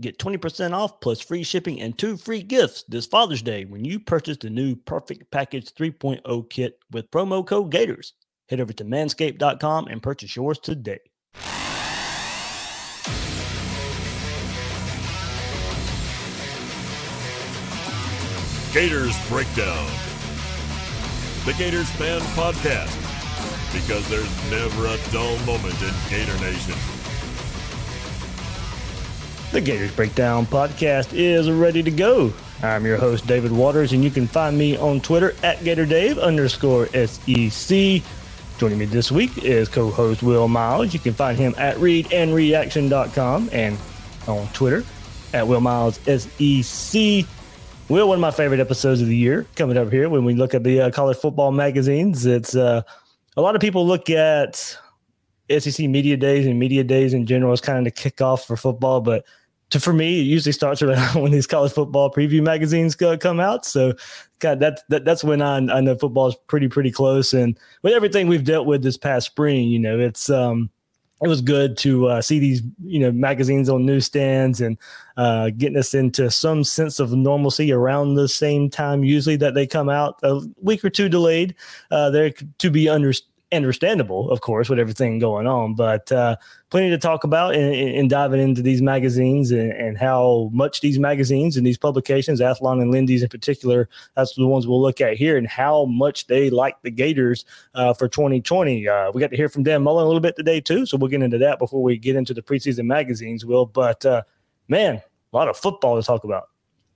Get 20% off plus free shipping and two free gifts this Father's Day when you purchase the new Perfect Package 3.0 kit with promo code Gators. Head over to manscaped.com and purchase yours today. Gators Breakdown. The Gators Fan Podcast. Because there's never a dull moment in Gator Nation. The Gators Breakdown podcast is ready to go. I'm your host, David Waters, and you can find me on Twitter at GatorDave underscore SEC. Joining me this week is co host Will Miles. You can find him at readandreaction.com and on Twitter at Will Miles SEC. Will, one of my favorite episodes of the year coming up here when we look at the uh, college football magazines. It's uh, a lot of people look at SEC media days and media days in general as kind of the kickoff for football, but to, for me, it usually starts around when these college football preview magazines go, come out. So, God, that's that, that's when I, I know football is pretty pretty close. And with everything we've dealt with this past spring, you know, it's um, it was good to uh, see these you know magazines on newsstands and uh, getting us into some sense of normalcy around the same time usually that they come out a week or two delayed. Uh, they're to be understood understandable, of course, with everything going on, but uh, plenty to talk about and, diving into these magazines and, and, how much these magazines and these publications, Athlon and Lindy's in particular, that's the ones we'll look at here, and how much they like the Gators uh, for 2020. Uh, we got to hear from Dan Mullen a little bit today, too, so we'll get into that before we get into the preseason magazines, Will. But uh, man, a lot of football to talk about.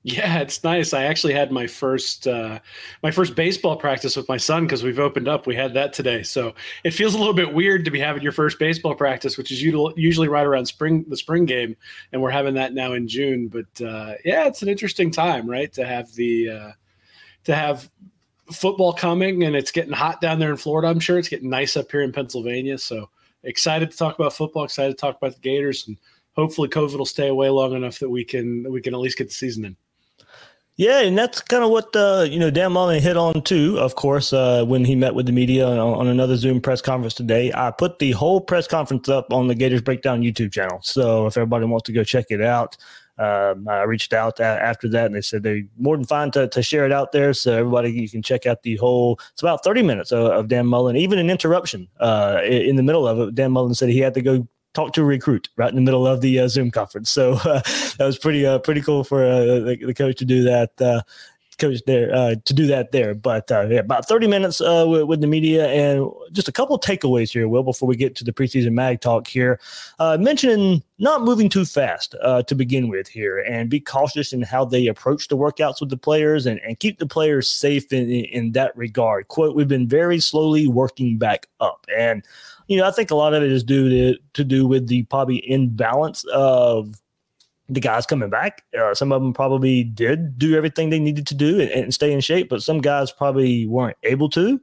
Yeah, it's nice. I actually had my first uh, my first baseball practice with my son because we've opened up. We had that today, so it feels a little bit weird to be having your first baseball practice, which is usually right around spring the spring game, and we're having that now in June. But uh, yeah, it's an interesting time, right? To have the uh, to have football coming, and it's getting hot down there in Florida. I'm sure it's getting nice up here in Pennsylvania. So excited to talk about football. Excited to talk about the Gators, and hopefully COVID will stay away long enough that we can we can at least get the season in. Yeah, and that's kind of what uh, you know Dan Mullen hit on too. Of course, uh, when he met with the media on, on, another Zoom press conference today, I put the whole press conference up on the Gators Breakdown YouTube channel. So if everybody wants to go check it out, um, I reached out after that, and they said they're more than fine to, to share it out there. So everybody, you can check out the whole. It's about thirty minutes of, of Dan Mullen, even an interruption uh, in the middle of it. Dan Mullen said he had to go talk to a recruit right in the middle of the uh, Zoom conference. So uh, that was pretty uh, pretty cool for uh, the, the, coach to do that. Uh, coach there uh, to do that there, but yeah, about 30 minutes with, with, the media and just a couple takeaways here, Will, before we get to the preseason mag talk here. mentioning not moving too fast to begin with here and be cautious in how they approach the workouts with the players and, and keep the players safe in, in that regard. Quote, we've been very slowly working back up. And you know, I think a lot of it is due to to do with the probably imbalance of the guys coming back. Uh, some of them probably did do everything they needed to do and, and stay in shape, but some guys probably weren't able to.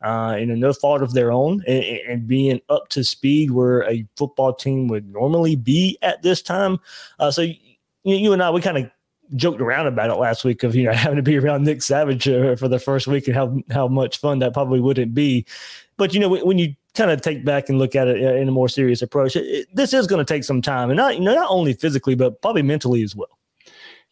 Uh, you know, no fault of their own, and, and, being up to speed where a football team would normally be at this time. Uh, so you, you and I, we kind of joked around about it last week of you know having to be around Nick Savage uh, for the first week and how how much fun that probably wouldn't be. But you know when, when you kind of take back and look at it in a more serious approach. It, it, this is going to take some time, and not you know not only physically but probably mentally as well.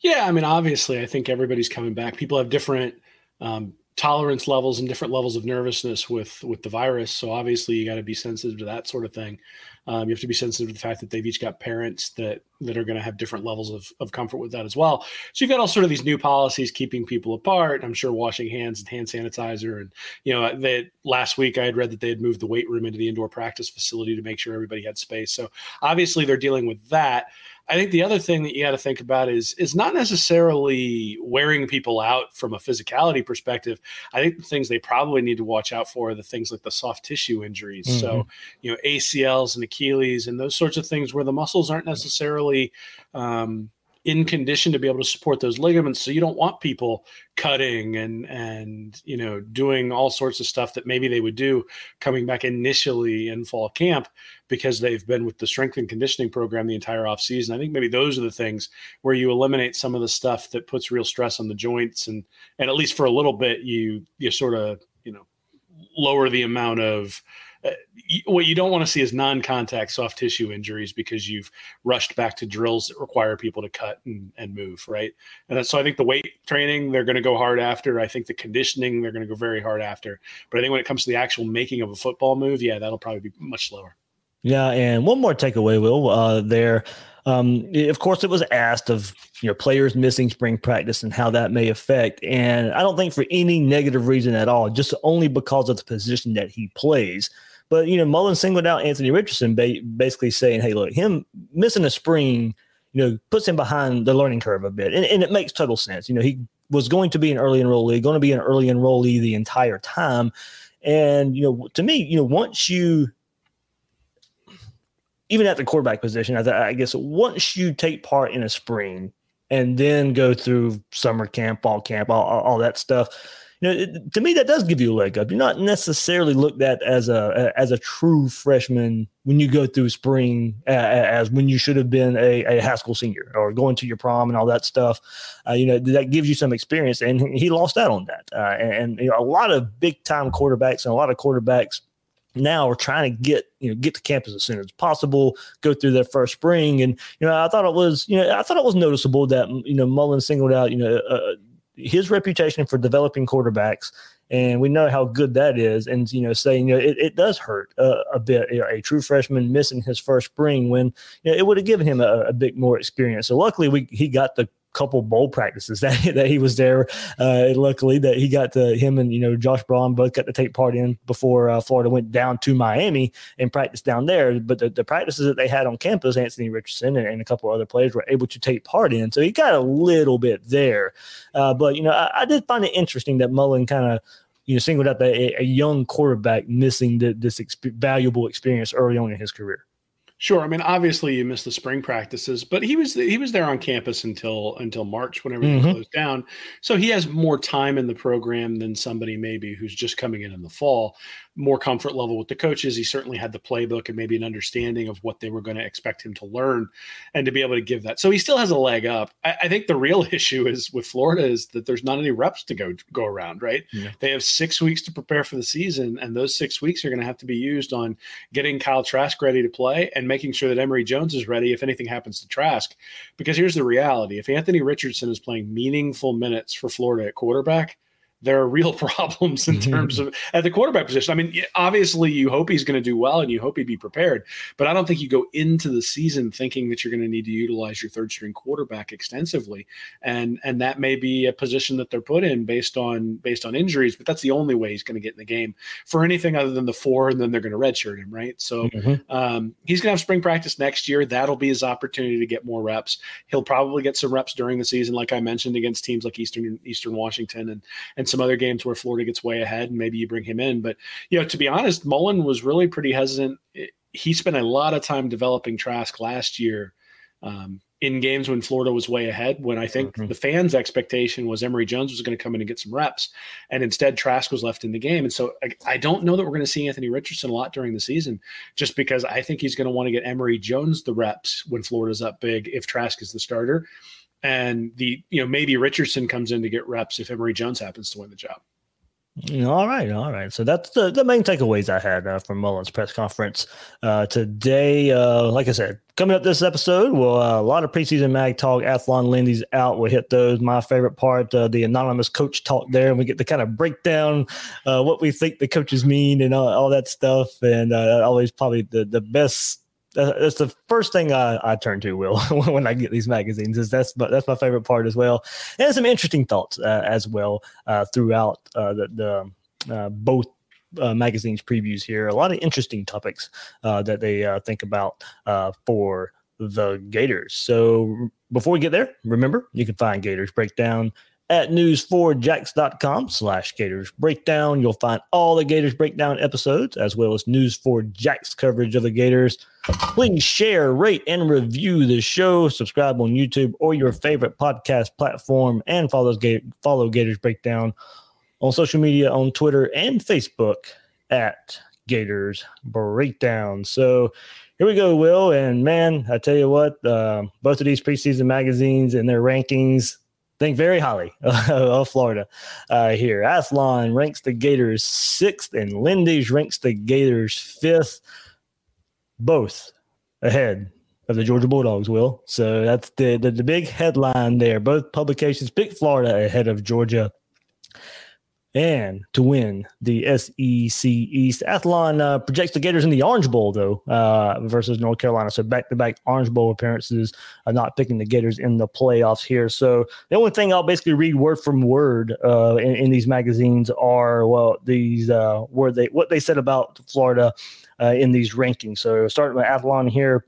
Yeah, I mean, obviously, I think everybody's coming back. People have different um, tolerance levels and different levels of nervousness with with the virus. So obviously, you got to be sensitive to that sort of thing. Um, you have to be sensitive to the fact that they've each got parents that that are going to have different levels of, of comfort with that as well. So you've got all sort of these new policies keeping people apart. I'm sure washing hands and hand sanitizer, and you know, that last week I had read that they had moved the weight room into the indoor practice facility to make sure everybody had space. So obviously they're dealing with that. I think the other thing that you got to think about is is not necessarily wearing people out from a physicality perspective. I think the things they probably need to watch out for are the things like the soft tissue injuries. Mm-hmm. So, you know, ACLs and Achilles and those sorts of things where the muscles aren't necessarily um, in condition to be able to support those ligaments. So you don't want people cutting and and you know doing all sorts of stuff that maybe they would do coming back initially in fall camp because they've been with the strength and conditioning program the entire off season. I think maybe those are the things where you eliminate some of the stuff that puts real stress on the joints and and at least for a little bit you you sort of you know lower the amount of what you don't want to see is non-contact soft tissue injuries because you've rushed back to drills that require people to cut and, and move right? And so i think the weight training they're going to go hard after. I think the conditioning they're going to go very hard after. But i think when it comes to the actual making of a football move yeah that'll probably be much slower. Yeah and one more takeaway will uh, there. Um, of course, it was asked of you know players missing spring practice and how that may affect. And I don't think for any negative reason at all, just only because of the position that he plays. But you know, Mullen singled out Anthony Richardson, ba- basically saying, "Hey, look, him missing a spring, you know, puts him behind the learning curve a bit, and, and it makes total sense. You know, he was going to be an early enrollee, going to be an early enrollee the entire time, and you know, to me, you know, once you even at the quarterback position, I, I guess once you take part in a spring and then go through summer camp, fall camp, all, all, all that stuff you know, it, to me that does give you a leg up. You're not necessarily looked at as a, as a true freshman when you go through spring as when you should have been a, a high school senior or going to your prom and all that stuff. Uh, you know that gives you some experience, and he lost out on that. Uh, and, and you know, a lot of big time quarterbacks and a lot of quarterbacks now are trying to get you know get to campus as soon as possible, go through their first spring, and you know I thought it was you know I thought it was noticeable that you know Mullen singled out you know uh, his reputation for developing quarterbacks, and we know how good that is. And you know, saying you know it, it does hurt uh, a bit. You know, a true freshman missing his first spring when you know, it would have given him a, a bit more experience. So luckily, we he got the couple bowl practices that that he was there. Uh, luckily, that he got to him and you know Josh Braun both got to take part in before uh, Florida went down to Miami and practice down there. But the, the practices that they had on campus, Anthony Richardson and, and, a couple other players were able to take part in. So he got a little bit there. Uh, but you know, I, I did find it interesting that Mullen kind of you know singled out a, a young quarterback missing the, this exp- valuable experience early on in his career. Sure. I mean, obviously you missed the spring practices, but he was he was there on campus until until March when everything mm-hmm. closed down. So he has more time in the program than somebody maybe who's just coming in in the fall more comfort level with the coaches. He certainly had the playbook and maybe an understanding of what they were going to expect him to learn and to be able to give that. So he still has a leg up. I, I think the real issue is with Florida is that there's not any reps to go go around, right? Yeah. They have six weeks to prepare for the season, and those six weeks are going to have to be used on getting Kyle Trask ready to play and making sure that Emory Jones is ready if anything happens to Trask. Because here's the reality. If Anthony Richardson is playing meaningful minutes for Florida at quarterback, there are real problems in terms of at the quarterback position. I mean, obviously, you hope he's going to do well and you hope he'd be prepared, but I don't think you go into the season thinking that you're going to need to utilize your third string quarterback extensively, and and that may be a position that they're put in based on based on injuries. But that's the only way he's going to get in the game for anything other than the four, and then they're going to redshirt him, right? So mm-hmm. um, he's going to have spring practice next year. That'll be his opportunity to get more reps. He'll probably get some reps during the season, like I mentioned, against teams like Eastern Eastern Washington and and and some other games where Florida gets way ahead, and maybe you bring him in. But you know, to be honest, Mullen was really pretty hesitant. He spent a lot of time developing Trask last year. Um, in games when Florida was way ahead, when I think mm-hmm. the fans' expectation was Emory Jones was going to come in and get some reps, and instead Trask was left in the game. And so I, I don't know that we're going to see Anthony Richardson a lot during the season, just because I think he's going to want to get Emory Jones the reps when Florida's up big if Trask is the starter and the you know maybe Richardson comes in to get reps if Emory Jones happens to win the job. All right, all right. So that's the, the main takeaways I had uh, from Mullen's press conference uh, today. Uh, like I said, coming up this episode, well, uh, a lot of preseason mag talk. Athlon Lindy's out. We'll hit those. My favorite part, uh, the anonymous coach talk there, and we get to kind of break down uh, what we think the coaches mean and all, all that stuff. And always probably the the best that's the first thing I, I turn to, Will, when I get these magazines. Is that's that's my favorite part as well, and some interesting thoughts uh, as well uh, throughout uh, the, the uh, both uh, magazines previews here. A lot of interesting topics uh, that they think about for the Gators. So before we get there, remember you can find Gators Breakdown at news4jax.com slash Gators Breakdown. You'll find all the Gators Breakdown episodes as well as News 4 Jax coverage of the Gators. Please share, rate, and review the show. Subscribe on YouTube or your favorite podcast platform and follow, follow Gators Breakdown on social media on Twitter and Facebook at Gators Breakdown. So here we go, Will. And man, I tell you what, uh, both of these preseason magazines and their rankings think very highly of Florida uh, here. Athlon ranks the Gators sixth, and Lindy's ranks the Gators fifth, both ahead of the Georgia Bulldogs. Will so that's the, the the big headline there. Both publications pick Florida ahead of Georgia and to win the SEC East. Athlon uh, projects the Gators in the Orange Bowl, though, uh, versus North Carolina. So back to back Orange Bowl appearances, uh, not picking the Gators in the playoffs here. So the only thing I'll basically read word from word uh, in, in, these magazines are, well, these uh, were they what they said about Florida uh, in these rankings. So starting with Athlon here.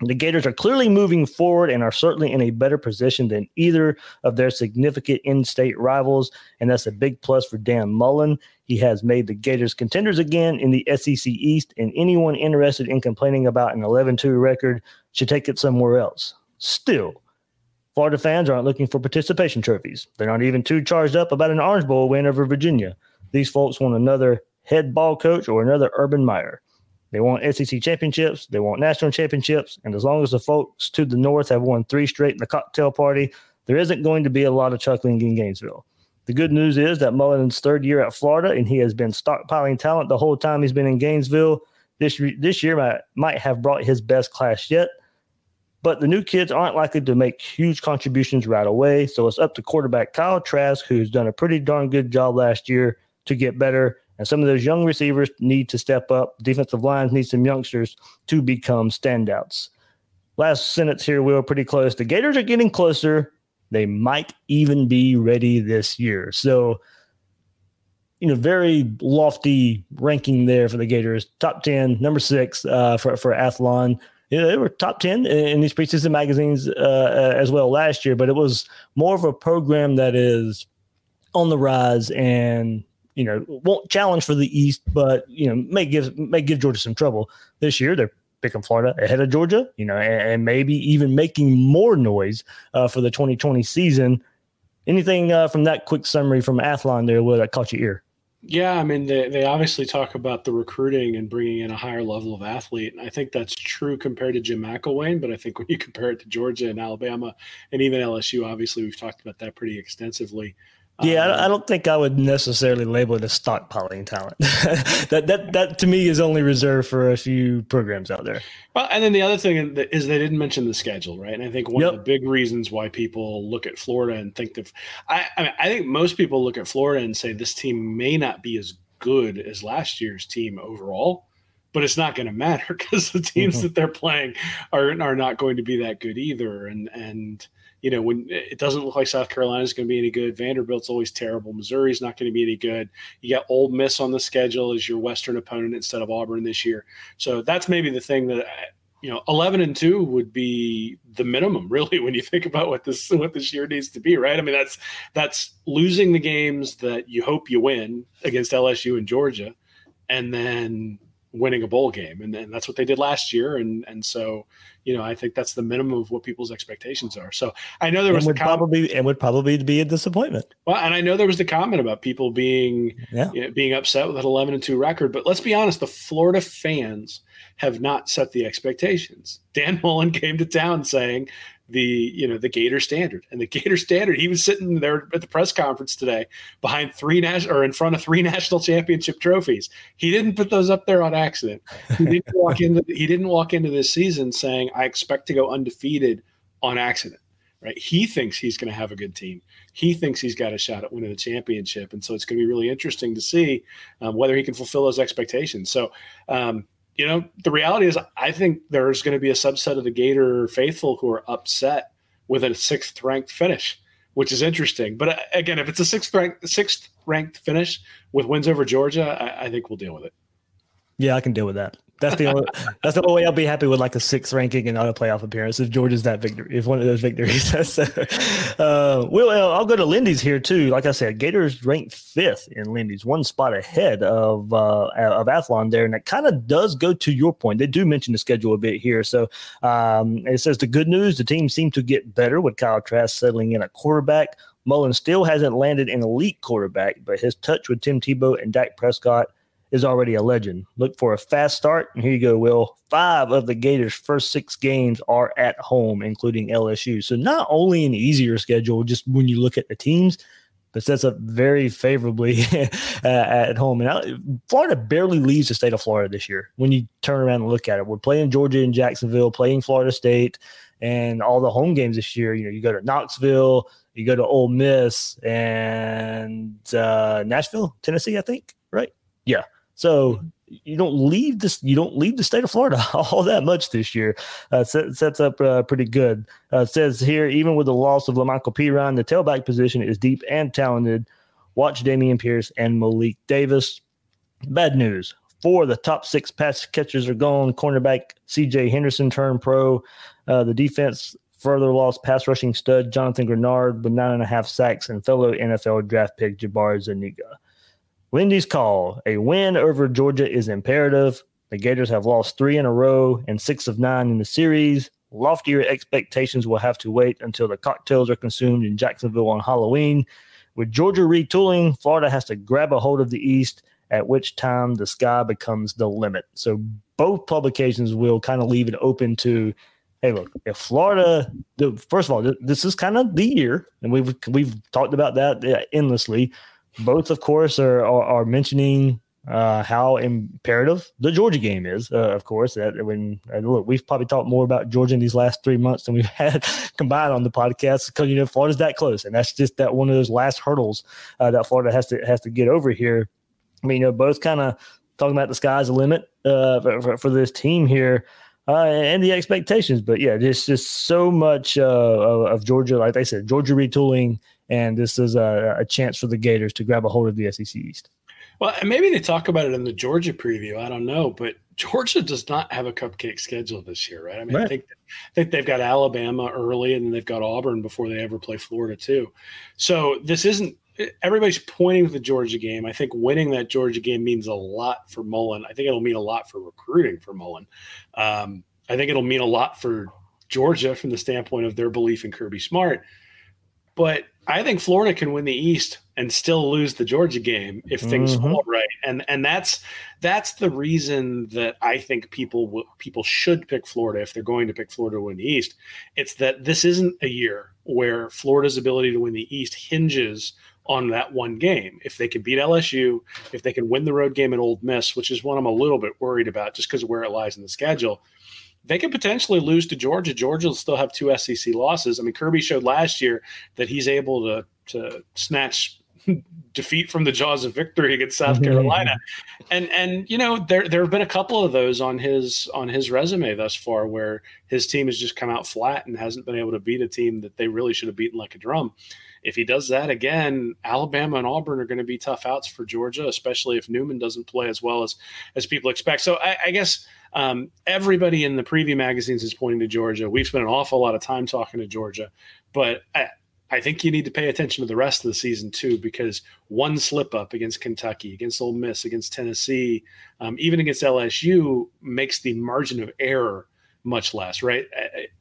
The Gators are clearly moving forward and are certainly in a better position than either of their significant in state rivals. And that's a big plus for Dan Mullen. He has made the Gators contenders again in the SEC East, and anyone interested in complaining about an 11 2 record should take it somewhere else. Still, Florida fans aren't looking for participation trophies. They're not even too charged up about an Orange Bowl win over Virginia. These folks want another head ball coach or another Urban Meyer. They want SEC championships. They want national championships. And as long as the folks to the north have won three straight in the cocktail party, there isn't going to be a lot of chuckling in Gainesville. The good news is that Mullen's third year at Florida, and he has been stockpiling talent the whole time he's been in Gainesville. This this year might might have brought his best class yet, but the new kids aren't likely to make huge contributions right away. So it's up to quarterback Kyle Trask, who's done a pretty darn good job last year, to get better and some of those young receivers need to step up. Defensive lines need some youngsters to become standouts. Last sentence here, we were pretty close. The Gators are getting closer. They might even be ready this year. So, you know, very lofty ranking there for the Gators. Top 10, number six uh, for, for Athlon. Know, they were top 10 in, these preseason magazines uh, as well last year, but it was more of a program that is on the rise and you know, won't challenge for the East, but you know, may give may give Georgia some trouble this year. They're picking Florida ahead of Georgia, you know, and, and maybe even making more noise uh, for the 2020 season. Anything uh, from that quick summary from Athlon there, will that caught your ear? Yeah, I mean, they, they obviously talk about the recruiting and bringing in a higher level of athlete. And I think that's true compared to Jim McElwain. But I think when you compare it to Georgia and Alabama and even LSU, obviously, we've talked about that pretty extensively. Yeah, um, I don't think I would necessarily label it as stockpiling talent. that that that to me is only reserved for a few programs out there. Well, and then the other thing is they didn't mention the schedule, right? And I think one yep. of the big reasons why people look at Florida and think that I I, mean, I think most people look at Florida and say this team may not be as good as last year's team overall, but it's not going to matter because the teams mm-hmm. that they're playing are are not going to be that good either, and and you know, when eh, it doesn't look like South Carolina is going to be any good, Vanderbilt's always terrible. Missouri's not going to be any good. You got Ole Miss on the schedule as your Western opponent instead of Auburn this year. So that's maybe the thing that you know, eleven and two would be the minimum, really, when you think about what this what this year needs to be, right? I mean, that's that's losing the games that you hope you win against LSU and Georgia, and then winning a bowl game, and, and that's what they did last year. And and so, you know, I think that's the minimum of what people's expectations are. So I know there was would com- probably and would probably be a disappointment. Well, and I know there was the comment about people being yeah. you know, being upset with that eleven and two record, but let's be honest, the Florida fans have not set the expectations. Dan Mullen came to town saying the you know the Gator Standard and the Gator Standard. He was sitting there at the press conference today behind three national or in front of three national championship trophies. He didn't put those up there on accident. He didn't walk into he didn't walk into this season saying I expect to go undefeated on accident. Right? He thinks he's going to have a good team. He thinks he's got a shot at winning the championship, and so it's going to be really interesting to see um, whether he can fulfill those expectations. So. Um, you know, the reality is, I think there's going to be a subset of the Gator faithful who are upset with a sixth ranked finish, which is interesting. But uh, again, if it's a sixth ranked sixth ranked finish with wins over Georgia, I, I think we'll deal with it. Yeah, I can deal with that. That's the only, that's the only way I'll be happy with like a sixth ranking and not a playoff appearance if Georgia's that victory, if one of those victories. uh, well, I'll go to Lindy's here too. Like I said, Gators ranked fifth in Lindy's, one spot ahead of uh, of Athlon there, and that kind of does go to your point. They do mention the schedule a bit here, so um, it says the good news: the team seemed to get better with Kyle Trask settling in a quarterback. Mullen still hasn't landed an elite quarterback, but his touch with Tim Tebow and Dak Prescott is already a legend. Look for a fast start. And here you go, Will. Five of the Gators' first six games are at home, including LSU. So not only an easier schedule, just when you look at the teams, but sets up very favorably at home. And I, Florida barely leaves the state of Florida this year. When you turn around and look at it, we're playing Georgia and Jacksonville, playing Florida State, and all the home games this year. You know, you go to Knoxville, you go to Ole Miss, and uh, Nashville, Tennessee, I think, right? Yeah. So you don't leave this you don't leave the state of Florida all that much this year. Uh, set, sets up uh, pretty good. Uh, says here, even with the loss of Lamical Perine, the tailback position is deep and talented. Watch Dameon Pierce and Malik Davis. Bad news. Four of the top six pass catchers are gone. Cornerback CJ Henderson turned pro. Uh, the defense further lost pass rushing stud Jonathan Greenard with nine and a half sacks and fellow NFL draft pick Jabari Zuniga. Lindy's call. A win over Georgia is imperative. The Gators have lost three in a row and six of nine in the series. Loftier expectations will have to wait until the cocktails are consumed in Jacksonville on Halloween. With Georgia retooling, Florida has to grab a hold of the East, at which time the sky becomes the limit. So both publications will kind of leave it open to hey, look, if Florida, first of all, this is kind of the year, and we've we've talked about that uh, endlessly both, of course, are are, are mentioning uh, how imperative the Georgia game is. Uh, of course, that when uh, look, we've probably talked more about Georgia in these last three months than we've had combined on the podcast because you know Florida's that close, and that's just that one of those last hurdles uh, that Florida has to has to get over here. I mean, you know, both kind of talking about the sky's the limit uh, for, for, this team here. Uh, and the expectations, but yeah, there's just so much of, of Georgia. Like I said, Georgia retooling and this is a, a chance for the Gators to grab a hold of the SEC East. Well, maybe they talk about it in the Georgia preview. I don't know, but Georgia does not have a cupcake schedule this year, right? I mean, right. I think I think they've got Alabama early, and then they've got Auburn before they ever play Florida too. So this isn't. Everybody's pointing to the Georgia game. I think winning that Georgia game means a lot for Mullen. I think it'll mean a lot for recruiting for Mullen. Um, I think it'll mean a lot for Georgia from the standpoint of their belief in Kirby Smart. But I think Florida can win the East and still lose the Georgia game if things mm-hmm. fall right. And and that's that's the reason that I think people will, people should pick Florida if they're going to pick Florida to win the East. It's that this isn't a year where Florida's ability to win the East hinges on that one game. If they can beat LSU, if they can win the road game at Ole Miss, which is one I'm a little bit worried about just because of where it lies in the schedule, they could potentially lose to Georgia. Georgia will still have two SEC losses. I mean, Kirby showed last year that he's able to to snatch defeat from the jaws of victory against South mm-hmm. Carolina. And and you know, there there have been a couple of those on his on his resume thus far where his team has just come out flat and hasn't been able to beat a team that they really should have beaten like a drum. If he does that again, Alabama and Auburn are going to be tough outs for Georgia, especially if Newman doesn't play as well as as people expect. So I, I guess um, everybody in the preview magazines is pointing to Georgia. We've spent an awful lot of time talking to Georgia, but I, I think you need to pay attention to the rest of the season too, because one slip up against Kentucky, against Ole Miss, against Tennessee, um, even against LSU makes the margin of error much less, right?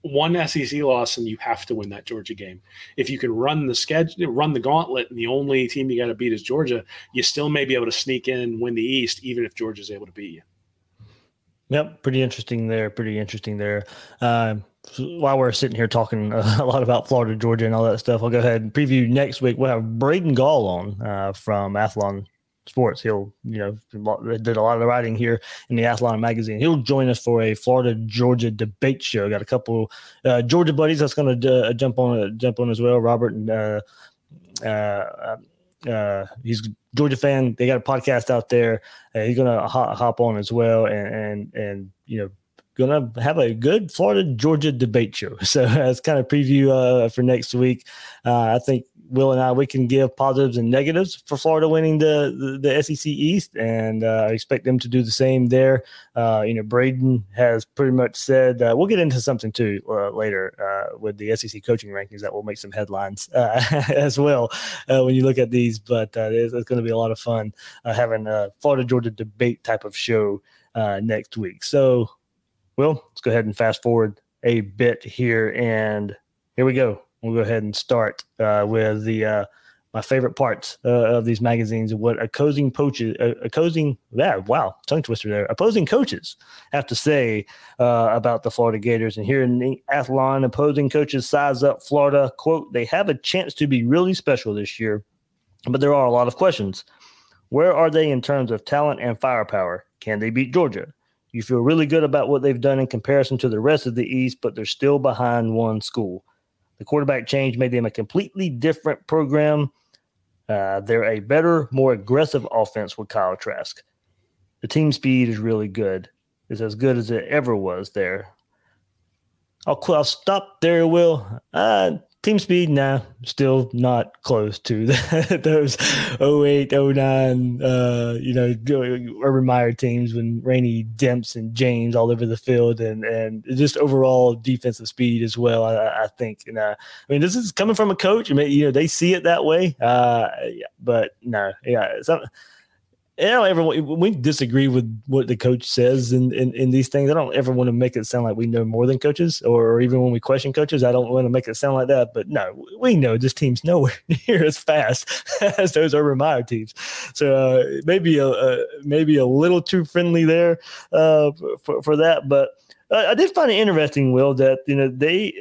One SEC loss and you have to win that Georgia game. If you can run the schedule, run the gauntlet, and the only team you got to beat is Georgia, you still may be able to sneak in, win the East, even if Georgia's able to beat you. Yep, pretty interesting there. Pretty interesting there. Uh, while we're sitting here talking a lot about Florida, Georgia, and all that stuff, I'll go ahead and preview next week. We'll have Braden Gall on uh, from Athlon Sports. He'll, you know, did a lot of the writing here in the Athlon magazine. He'll join us for a Florida Georgia debate show. Got a couple uh, Georgia buddies that's going to uh, jump on uh, jump on as well. Robert and uh, uh, uh, he's Georgia fan. They got a podcast out there. he's gonna hop, hop on as well, and and and you know gonna have a good Florida Georgia debate show. So that's kind of preview uh, for next week, uh, I think Will and I we can give positives and negatives for Florida winning the the, the SEC East, and uh, I expect them to do the same there. Uh, you know, Braden has pretty much said uh, we'll get into something too uh, later with the SEC coaching rankings that will make some headlines as well when you look at these. But it's, it's going to be a lot of fun having a Florida Georgia debate type of show next week. So well, let's go ahead and fast forward a bit here, and here we go. We'll go ahead and start uh, with the uh, my favorite parts uh, of these magazines. What opposing coaches, uh, opposing yeah, wow, tongue twister there. Opposing coaches have to say uh, about the Florida Gators. And here in the Athlon, opposing coaches size up Florida. Quote: They have a chance to be really special this year, but there are a lot of questions. Where are they in terms of talent and firepower? Can they beat Georgia? You feel really good about what they've done in comparison to the rest of the East, but they're still behind one school. The quarterback change made them a completely different program. Uh, they're a better, more aggressive offense with Kyle Trask. The team speed is really good. It's as good as it ever was there. I'll, I'll stop there, Will. Team speed, nah, still not close to the, those 08, 09, uh, you know, Urban Meyer teams when Rainey Demps and James all over the field and, and just overall defensive speed as well, I, I think. And uh, I mean, this is coming from a coach. I mean, you know, they see it that way. Uh, yeah, but no, yeah. Some, I don't ever we disagree with what the coach says in, in, in, these things. I don't ever want to make it sound like we know more than coaches, or, even when we question coaches, I don't want to make it sound like that. But no, we know this team's nowhere near as fast as those Urban Meyer teams. So uh, maybe a, a, maybe a little too friendly there uh, for for that. But uh, I did find it interesting, Will, that you know they.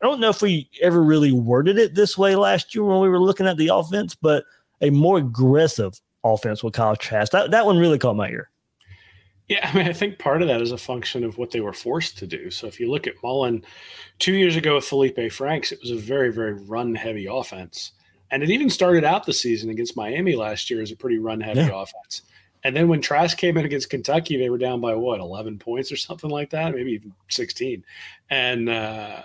I don't know if we ever really worded it this way last year when we were looking at the offense, but a more aggressive offense with Kyle Trask. That that one really caught my ear. Yeah, I mean, I think part of that is a function of what they were forced to do. So if you look at Mullen two years ago with Feleipe Franks, it was a very, very run heavy offense. And it even started out the season against Miami last year as a pretty run heavy yeah. offense. And then when Trask came in against Kentucky, they were down by what, 11 points or something like that, maybe even 16. And, uh,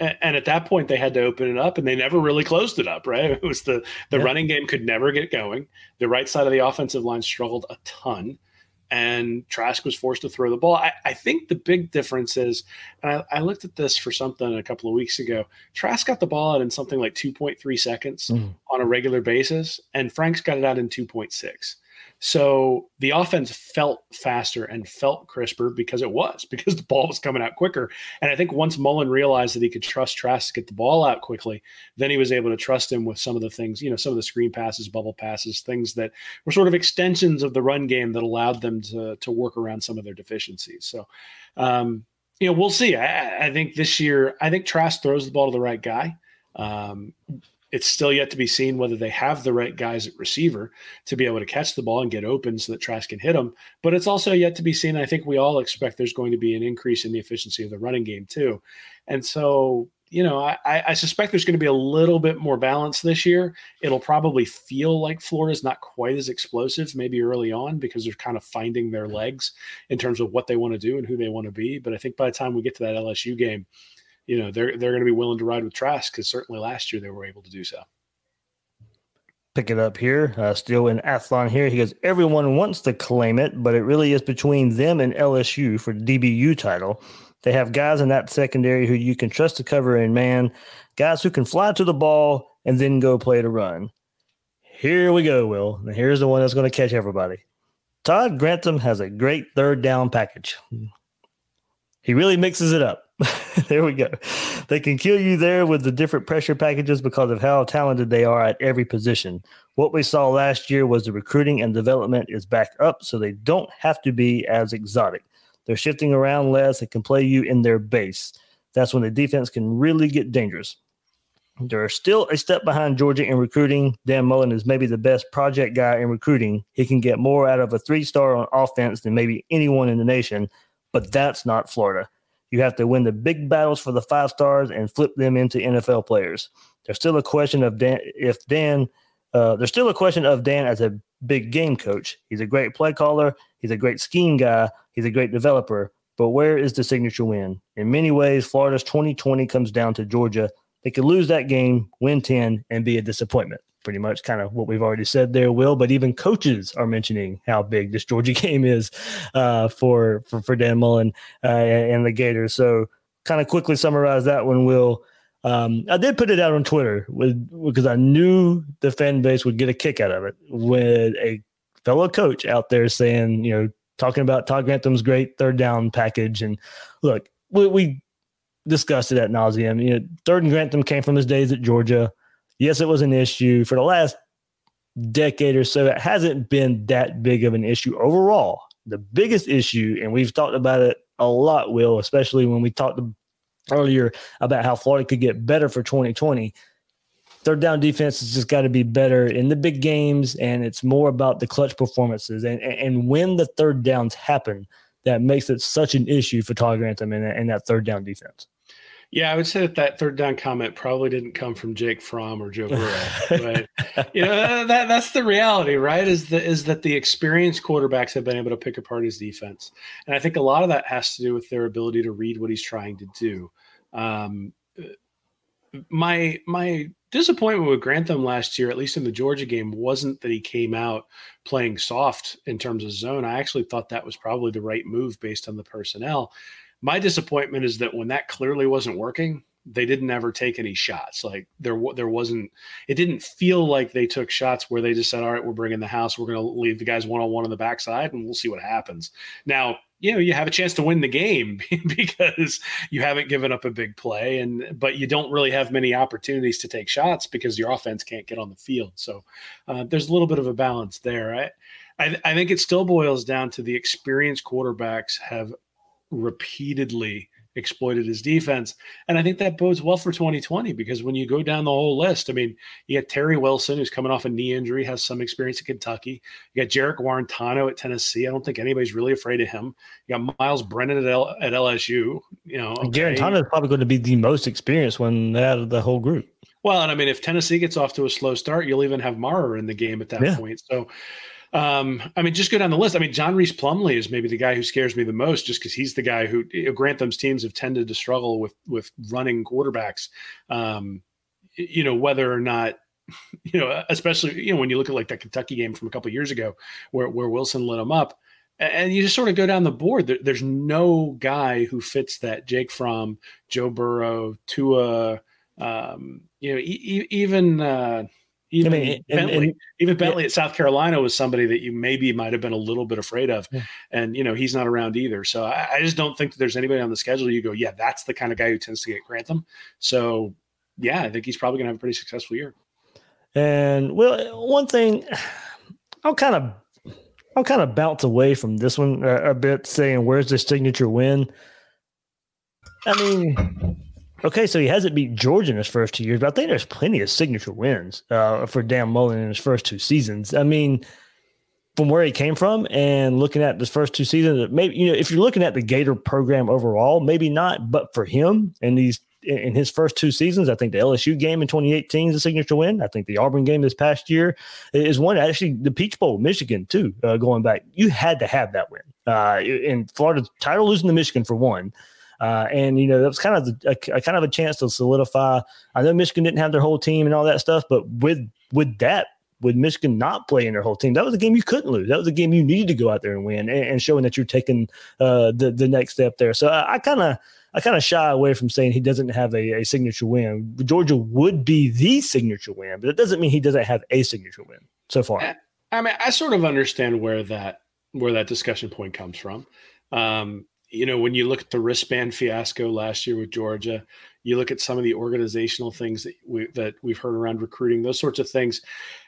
and at that point they had to open it up and they never really closed it up right it was the the yeah. running game could never get going the right side of the offensive line struggled a ton and Trask was forced to throw the ball. I, I think the big difference is, and I, I, looked at this for something a couple of weeks ago. Trask got the ball out in something like 2.3 seconds mm. on a regular basis, and Franks got it out in 2.6. So the offense felt faster and felt crisper because it was, because the ball was coming out quicker. And I think once Mullen realized that he could trust Trask to get the ball out quickly, then he was able to trust him with some of the things, you know, some of the screen passes, bubble passes, things that were sort of extensions of the run game that allowed them to, to work around some of their deficiencies. So, um, you know, we'll see. I, I think this year, I think Trask throws the ball to the right guy. Um, it's still yet to be seen whether they have the right guys at receiver to be able to catch the ball and get open so that Trask can hit them. But it's also yet to be seen. I think we all expect there's going to be an increase in the efficiency of the running game too. And so, you know, I, I suspect there's going to be a little bit more balance this year. It'll probably feel like Florida's not quite as explosive, maybe early on, because they're kind of finding their legs in terms of what they want to do and who they want to be. But I think by the time we get to that LSU game, you know they're they're going to be willing to ride with Trask because certainly last year they were able to do so. Pick it up here, uh, still in Athlon here. He goes, everyone wants to claim it, but it really is between them and LSU for DBU title. They have guys in that secondary who you can trust to cover in man, guys who can fly to the ball and then go play to run. Here we go, Will. And here's the one that's going to catch everybody. Todd Grantham has a great third down package. He really mixes it up. there we go. They can kill you there with the different pressure packages because of how talented they are at every position. What we saw last year was the recruiting and development is back up, so they don't have to be as exotic. they're shifting around less and can play you in their base. That's when the defense can really get dangerous. They're still a step behind Georgia in recruiting. Dan Mullen is maybe the best project guy in recruiting. He can get more out of a three star on offense than maybe anyone in the nation, but that's not Florida. You have to win the big battles for the five stars and flip them into NFL players. There's still a question of Dan if Dan uh, there's still a question of Dan as a big game coach. He's a great play caller, he's a great scheme guy, he's a great developer. But where is the signature win? In many ways, Florida's 2020 comes down to Georgia. They could lose that game, win 10, and be a disappointment. Pretty much kind of what we've already said there, Will. But even coaches are mentioning how big this Georgia game is uh, for, for, for Dan Mullen uh, and the Gators. So, kind of quickly summarize that one, Will. Um, I did put it out on Twitter with, because I knew the fan base would get a kick out of it with a fellow coach out there saying, you know, talking about Todd Grantham's great third down package. And look, we, we discussed it at nauseum. You know, third and Grantham came from his days at Georgia. Yes, it was an issue for the last decade or so. It hasn't been that big of an issue overall. The biggest issue, and we've talked about it a lot, Will, especially when we talked earlier about how Florida could get better for 2020. Third down defense has just got to be better in the big games, and it's more about the clutch performances. And, and when the third downs happen, that makes it such an issue for Todd Grantham and, and that third down defense. Yeah, I would say that that third down comment probably didn't come from Jake Fromm or Joe Burrow, but you know that that's the reality, right? Is that is that the experienced quarterbacks have been able to pick apart his defense, and I think a lot of that has to do with their ability to read what he's trying to do. Um, my my disappointment with Grantham last year, at least in the Georgia game, wasn't that he came out playing soft in terms of zone. I actually thought that was probably the right move based on the personnel. My disappointment is that when that clearly wasn't working, they didn't ever take any shots. Like there, there wasn't. It didn't feel like they took shots where they just said, "All right, we're bringing the house. We're going to leave the guys one on one on the backside, and we'll see what happens." Now, you know, you have a chance to win the game because you haven't given up a big play, and but you don't really have many opportunities to take shots because your offense can't get on the field. So uh, there's a little bit of a balance there. I, I, I think it still boils down to the experienced quarterbacks have repeatedly exploited his defense. And I think that bodes well for 2020 because when you go down the whole list, I mean, you got Terry Wilson, who's coming off a knee injury, has some experience in Kentucky. You got Jarrett Guarantano at Tennessee. I don't think anybody's really afraid of him. You got Myles Brennan at, L- at LSU. You know, okay. Guarantano is probably going to be the most experienced one out of the whole group. Well, and I mean, if Tennessee gets off to a slow start, you'll even have Maurer in the game at that yeah. point. So, um, I mean, just go down the list. I mean, John Rhys Plumlee is maybe the guy who scares me the most, just because he's the guy who Grantham's teams have tended to struggle with with running quarterbacks. Um, you know, whether or not you know, especially you know when you look at like that Kentucky game from a couple years ago, where where Wilson lit him up, and you just sort of go down the board. There, there's no guy who fits that. Jake Fromm Joe Burrow, Tua, um, you know, e- even. Uh, even I mean, Bentley, and, and, even Bentley yeah. at South Carolina was somebody that you maybe might have been a little bit afraid of, yeah. and you know he's not around either. So I, I, just don't think that there's anybody on the schedule. You go, yeah, that's the kind of guy who tends to get Grantham. So yeah, I think he's probably going to have a pretty successful year. And well, one thing I'll kind of I'll kind of bounce away from this one a, a bit, saying where's the signature win. I mean, Okay, so he hasn't beat Georgia in his first two years, but I think there's plenty of signature wins uh, for Dan Mullen in his first two seasons. I mean, from where he came from and looking at the first two seasons, maybe you know if you're looking at the Gator program overall, maybe not, but for him and these in his first two seasons, I think the LSU game in 2018 is a signature win. I think the Auburn game this past year is one. Actually, the Peach Bowl, Michigan too. Uh, going back, you had to have that win. Uh, in Florida, title losing to Michigan for one. Uh, and you know that was kind of a, a, kind of a chance to solidify. I know Michigan didn't have their whole team and all that stuff, but with with that, with Michigan not playing their whole team, that was a game you couldn't lose. That was a game you needed to go out there and win, and, and showing that you're taking uh, the the next step there. So I kind of I kind of shy away from saying he doesn't have a, a signature win. Georgia would be the signature win, but it doesn't mean he doesn't have a signature win so far. I mean, I sort of understand where that where that discussion point comes from. Um, you know, when you look at the wristband fiasco last year with Georgia, you look at some of the organizational things that we that we've heard around recruiting, those sorts of things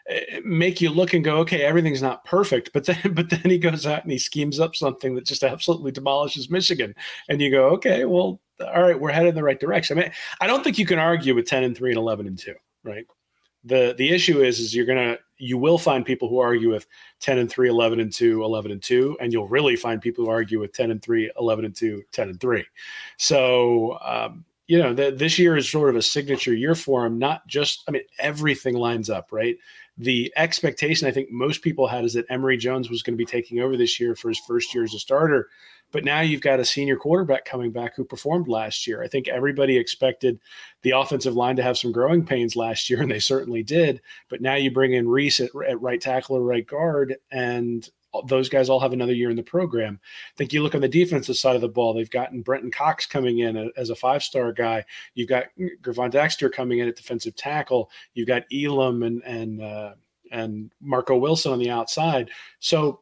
eh, make you look and go, okay, everything's not perfect. But then but then he goes out and he schemes up something that just absolutely demolishes Michigan. And you go, okay, well, all right, we're headed in the right direction. I mean, I don't think you can argue with 10 and 3 and 11 and 2, right? The the issue is is you're gonna you will find people who argue with 10 and 3 11 and 2 11 and 2 and you'll really find people who argue with 10 and 3 11 and 2 10 and 3 so um, you know, the, this year is sort of a signature year for him. Not just, I mean, everything lines up, right? The expectation I think most people had is that Emory Jones was going to be taking over this year for his first year as a starter. But now you've got a senior quarterback coming back who performed last year. I think everybody expected the offensive line to have some growing pains last year, and they certainly did. But now you bring in Reese at, at right tackle or right guard, and those guys all have another year in the program. I think you look on the defensive side of the ball, they've gotten Brenton Cox coming in as a five star guy. You've got Gervon Dexter coming in at defensive tackle. You've got Elam and, and, uh, and Marco Wilson on the outside. So,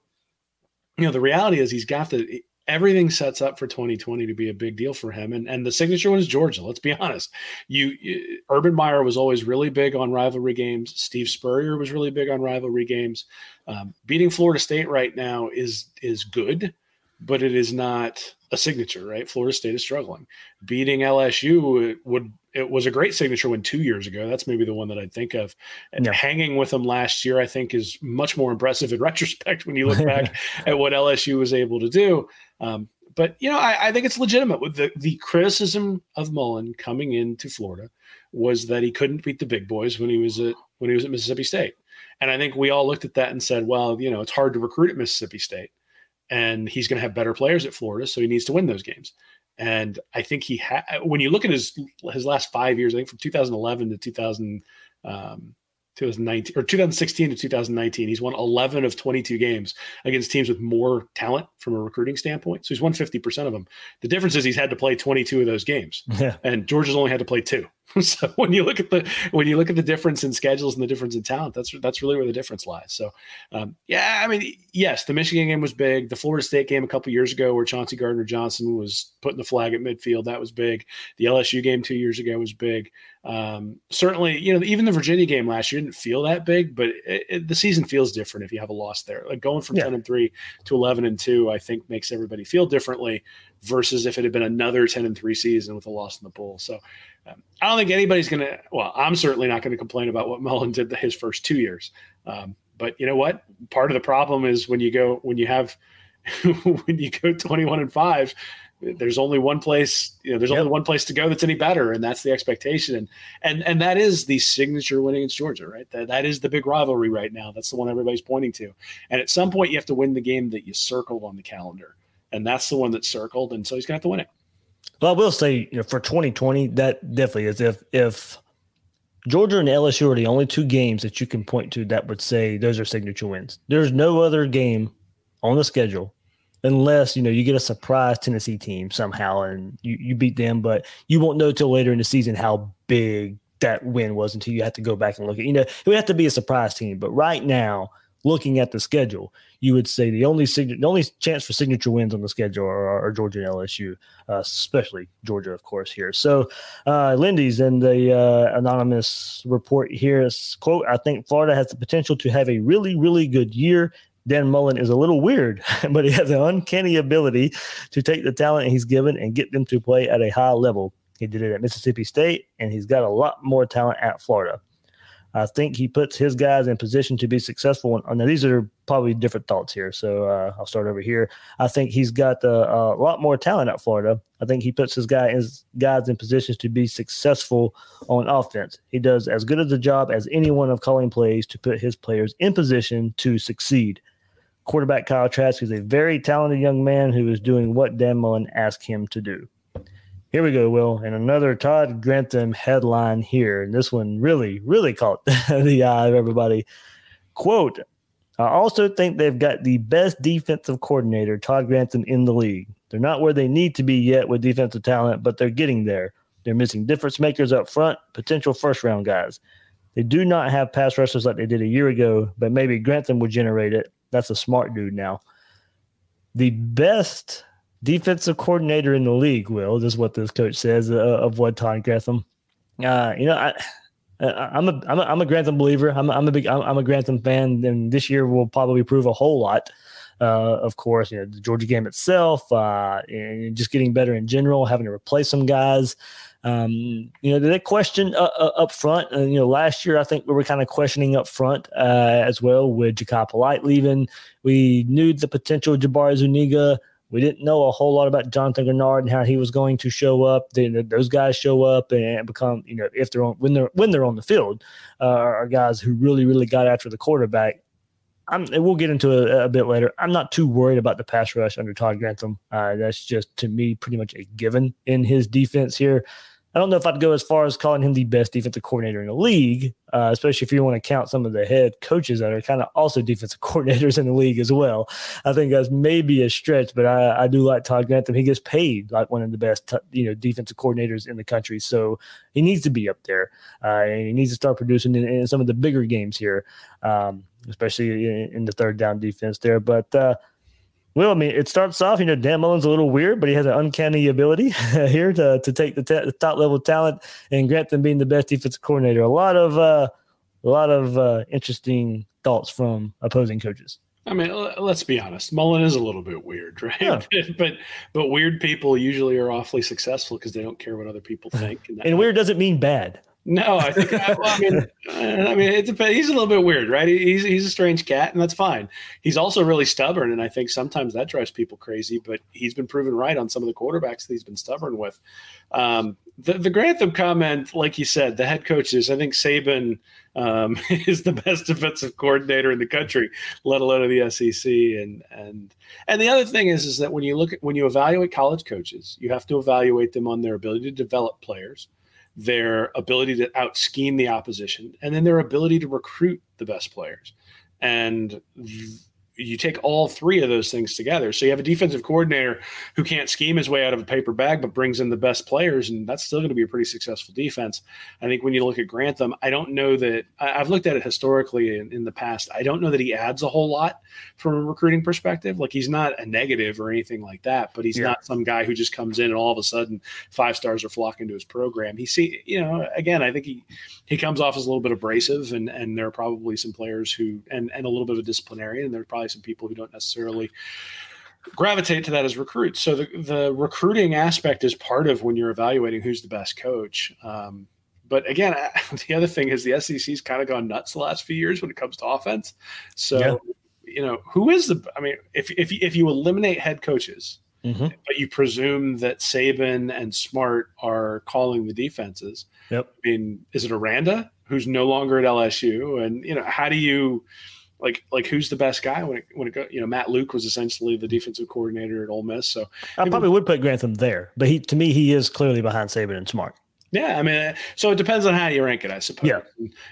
you know, the reality is he's got the everything sets up for 2020 to be a big deal for him. And and the signature one is Georgia. Let's be honest. You, you, Urban Meyer was always really big on rivalry games. Steve Spurrier was really big on rivalry games. Um, beating Florida State right now is is good, but it is not a signature. Right? Florida State is struggling. Beating LSU would it was a great signature win two years ago. That's maybe the one that I'd think of. Yeah. Hanging with them last year, I think, is much more impressive in retrospect when you look back at what LSU was able to do. Um, but you know, I, I, think it's legitimate. With the the criticism of Mullen coming into Florida was that he couldn't beat the big boys when he was at when he was at Mississippi State, and I think we all looked at that and said, well, you know, it's hard to recruit at Mississippi State, and he's going to have better players at Florida, so he needs to win those games. And I think he had when you look at his his last five years, I think from 2011 to 2000. Um, 2019 or 2016 to 2019 he's won 11 of 22 games against teams with more talent from a recruiting standpoint so he's won 50% of them the difference is he's had to play 22 of those games yeah. and georgia's only had to play two so when you look at the when you look at the difference in schedules and the difference in talent that's that's really where the difference lies. So um, yeah i mean yes the michigan game was big. The florida state game a couple years ago where chauncey gardner johnson was putting the flag at midfield that was big. The lsu game two years ago was big. Um, certainly, you know, even the Virginia game last year didn't feel that big, but it, it, the season feels different if you have a loss there. Like going from yeah. 10 and 3 to 11 and 2, I think makes everybody feel differently versus if it had been another 10 and 3 season with a loss in the bowl. So um, I don't think anybody's going to, well, I'm certainly not going to complain about what Mullen did the, his first two years. Um, but you know what? Part of the problem is when you go, when you have, when you go 21 and 5, there's only one place you know there's yep. only one place to go that's any better and that's the expectation and and and that is the signature win against georgia right that, that is the big rivalry right now that's the one everybody's pointing to and at some point you have to win the game that you circled on the calendar and that's the one that's circled and so he's gonna have to win it well i will say you know for 2020 that definitely is if if Georgia and LSU are the only two games that you can point to that would say those are signature wins. There's no other game on the schedule unless you know you get a surprise Tennessee team somehow and you, you beat them, but you won't know till later in the season how big that win was until you have to go back and look at. You know, it would have to be a surprise team, but right now, looking at the schedule, you would say the only the only chance for signature wins on the schedule are, are Georgia and LSU, uh, especially Georgia, of course. Here, so uh, Lindy's in the uh, anonymous report here is quote: "I think Florida has the potential to have a really, really good year Dan Mullen is a little weird, but he has an uncanny ability to take the talent he's given and get them to play at a high level. He did it at Mississippi State, and he's got a lot more talent at Florida. I think he puts his guys in position to be successful. And now these are probably different thoughts here, so uh, I'll start over here. I think he's got uh, a lot more talent at Florida. I think he puts his guy his guys in positions to be successful on offense. He does as good as a job as anyone of calling plays to put his players in position to succeed quarterback Kyle Trask is a very talented young man who is doing what Dan Mullen asked him to do. Here we go, Will, and another Todd Grantham headline here. And this one really, really caught the eye of everybody. Quote, I also think they've got the best defensive coordinator, Todd Grantham, in the league. They're not where they need to be yet with defensive talent, but they're getting there. They're missing difference makers up front, potential first round guys. They do not have pass rushers like they did a year ago, but maybe Grantham will generate it. That's a smart dude now. The best defensive coordinator in the league. Will is what this coach says uh, of what Todd Grantham. Uh, you know, I, I'm a I'm a, I'm a Grantham believer. I'm a, I'm a big I'm, I'm a Grantham fan, and this year will probably prove a whole lot. Uh, of course, you know the Georgia game itself, uh, and just getting better in general, having to replace some guys. Um, you know, that question uh, uh, up front, and you know, last year I think we were kind of questioning up front uh, as well with Jachai Polite leaving. We knew the potential Jabari Zuniga. We didn't know a whole lot about Jonathan Greenard and how he was going to show up. Then those guys show up and become, you know, if they're on when they're when they're on the field, uh, are guys who really really got after the quarterback. I'm, we'll get into a, a, bit later. I'm not too worried about the pass rush under Todd Grantham. Uh, that's just to me pretty much a given in his defense here. I don't know if I'd go as far as calling him the best defensive coordinator in the league, uh, especially if you want to count some of the head coaches that are kind of also defensive coordinators in the league as well. I think that's maybe a stretch, but I, I do like Todd Grantham. He gets paid like one of the best, t- you know, defensive coordinators in the country, so he needs to be up there, uh, and he needs to start producing in, in some of the bigger games here, um, especially in, in, the third down defense there. But uh, well, I mean, it starts off, you know, Dan Mullen's a little weird, but he has an uncanny ability here to, to take the, the, top level talent and grant them being the best defensive coordinator. A lot of uh, a lot of uh, interesting thoughts from opposing coaches. I mean, let's be honest. Mullen is a little bit weird, right? Yeah. but but weird people usually are awfully successful because they don't care what other people think. And, and weird doesn't mean bad. No, I think I, well, I mean, I mean, it depends. He's a little bit weird, right? He's he's a strange cat, and that's fine. He's also really stubborn, and I think sometimes that drives people crazy. But he's been proven right on some of the quarterbacks that he's been stubborn with. Um, the the Grantham comment, like you said, the head coaches. I think Saban um, is the best defensive coordinator in the country, let alone the SEC. And and and the other thing is, is that when you look at when you evaluate college coaches, you have to evaluate them on their ability to develop players their ability to out scheme the opposition, and then their ability to recruit the best players. And th- you take all three of those things together. So you have a defensive coordinator who can't scheme his way out of a paper bag, but brings in the best players, and that's still going to be a pretty successful defense. I think when you look at Grantham, I don't know that I've looked at it historically in, in the past. I don't know that he adds a whole lot from a recruiting perspective. Like he's not a negative or anything like that, but he's yeah. not some guy who just comes in and all of a sudden five stars are flocking to his program. He see, you know, again, I think he he comes off as a little bit abrasive, and and there are probably some players who and and a little bit of a disciplinarian, and there's probably some people who don't necessarily gravitate to that as recruits. So the, the recruiting aspect is part of when you're evaluating who's the best coach. Um, but again, the other thing is the SEC's kind of gone nuts the last few years when it comes to offense. So, yeah. you know, who is the? I mean, if if if you eliminate head coaches, mm-hmm. but you presume that Saban and Smart are calling the defenses. Yep. I mean, is it Aranda who's no longer at LSU? And you know, how do you? like like who's the best guy when it when it go you know Matt Luke was essentially the defensive coordinator at Ole Miss so I probably would put Grantham there but he to me he is clearly behind Saban and Smart yeah I mean so it depends on how you rank it I suppose yeah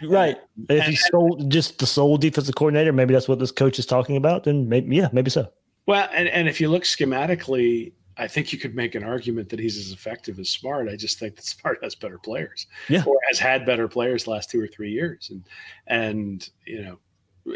right and, if he's sole, just the sole defensive coordinator maybe that's what this coach is talking about then maybe yeah maybe so well and, and if you look schematically I think you could make an argument that he's as effective as Smart. I just think that Smart has better players, yeah. or has had better players last two or three years, and and you know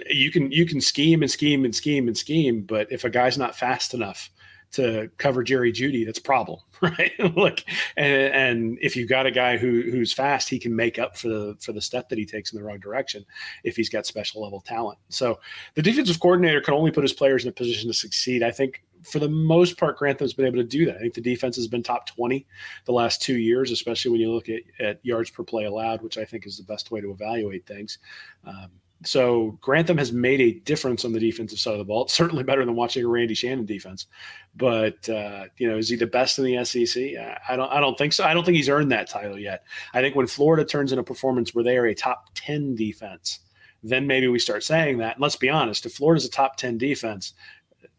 you can you can scheme and scheme and scheme and scheme, but if a guy's not fast enough to cover Jerry Jeudy, that's a problem, right? like, and, and if you've got a guy who who's fast, he can make up for the for the step that he takes in the wrong direction if he's got special level talent. So the defensive coordinator can only put his players in a position to succeed. I think for the most part, Grantham's been able to do that. I think the defense has been top 20 the last two years, especially when you look at, at yards per play allowed, which I think is the best way to evaluate things. Um, so Grantham has made a difference on the defensive side of the ball. It's certainly better than watching a Randy Shannon defense. But uh, you know, is he the best in the SEC? I don't. I don't think so. I don't think he's earned that title yet. I think when Florida turns in a performance where they are a top ten defense, then maybe we start saying that. And let's be honest: if Florida's a top ten defense,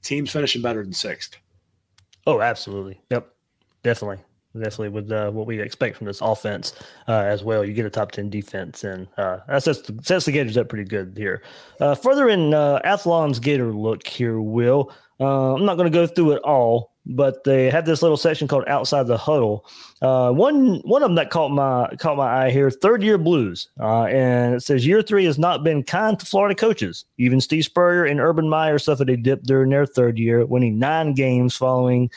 teams finishing better than sixth. Oh, absolutely. Yep, definitely definitely with uh, what we expect from this offense uh, as well. You get a top 10 defense, and uh, that sets the, sets the Gators up pretty good here. Uh, further in uh, Athlon's Gator look here, Will. Uh, I'm not going to go through it all, but they have this little section called Outside the Huddle. One one of them that caught my caught my eye here, third year blues, and it says year three has not been kind to Florida coaches. Even Steve Spurrier and Urban Meyer suffered a dip during their third year, winning nine games following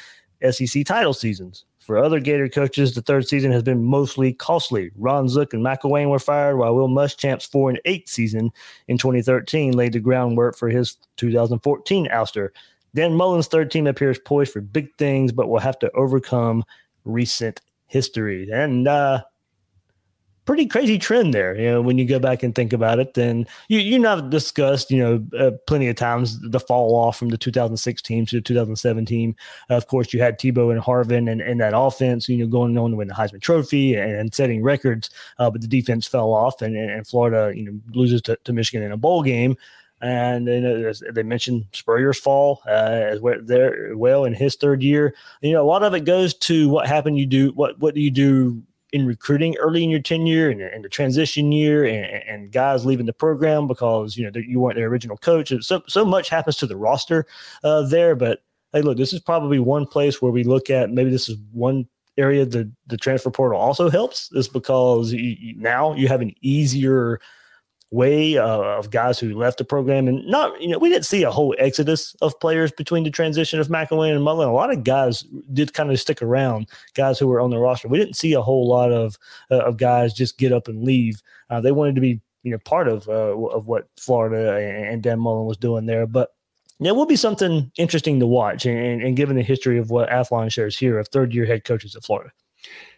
SEC title seasons. For other Gator coaches, the third season has been mostly costly. Ron Zook and McElwain were fired, while Will Muschamp's four and eight season in 2013 laid the groundwork for his 2014 ouster. Dan Mullen's third team appears poised for big things, but will have to overcome recent history. And uh, pretty crazy trend there. You know, when you go back and think about it, then you you know discussed you know uh, plenty of times the fall off from the 2006 team to the 2007 team. Uh, of course, you had Tebow and Harvin and, and that offense, you know, going on to win the Heisman Trophy and, and setting records, uh, but the defense fell off, and, and Florida you know loses to, to Michigan in a bowl game. And then as they mentioned Spurrier's fall uh, as well, there well in his third year. You know, a lot of it goes to what happened. You do what what do you do in recruiting early in your tenure and, and the transition year and, and, guys leaving the program because you know you weren't their original coach. So so much happens to the roster uh, there. But hey, look, this is probably one place where we look at maybe this is one area the the transfer portal also helps is because you, now you have an easier way uh, of guys who left the program and not you know we didn't see a whole exodus of players between the transition of McElwain and Mullen. A lot of guys did kind of stick around, guys who were on the roster. We didn't see a whole lot of uh, of guys just get up and leave. Uh, they wanted to be you know part of uh, of what Florida and Dan Mullen was doing there, but. It will be something interesting to watch, and, and given the history of what Athlon shares here of third year head coaches at Florida.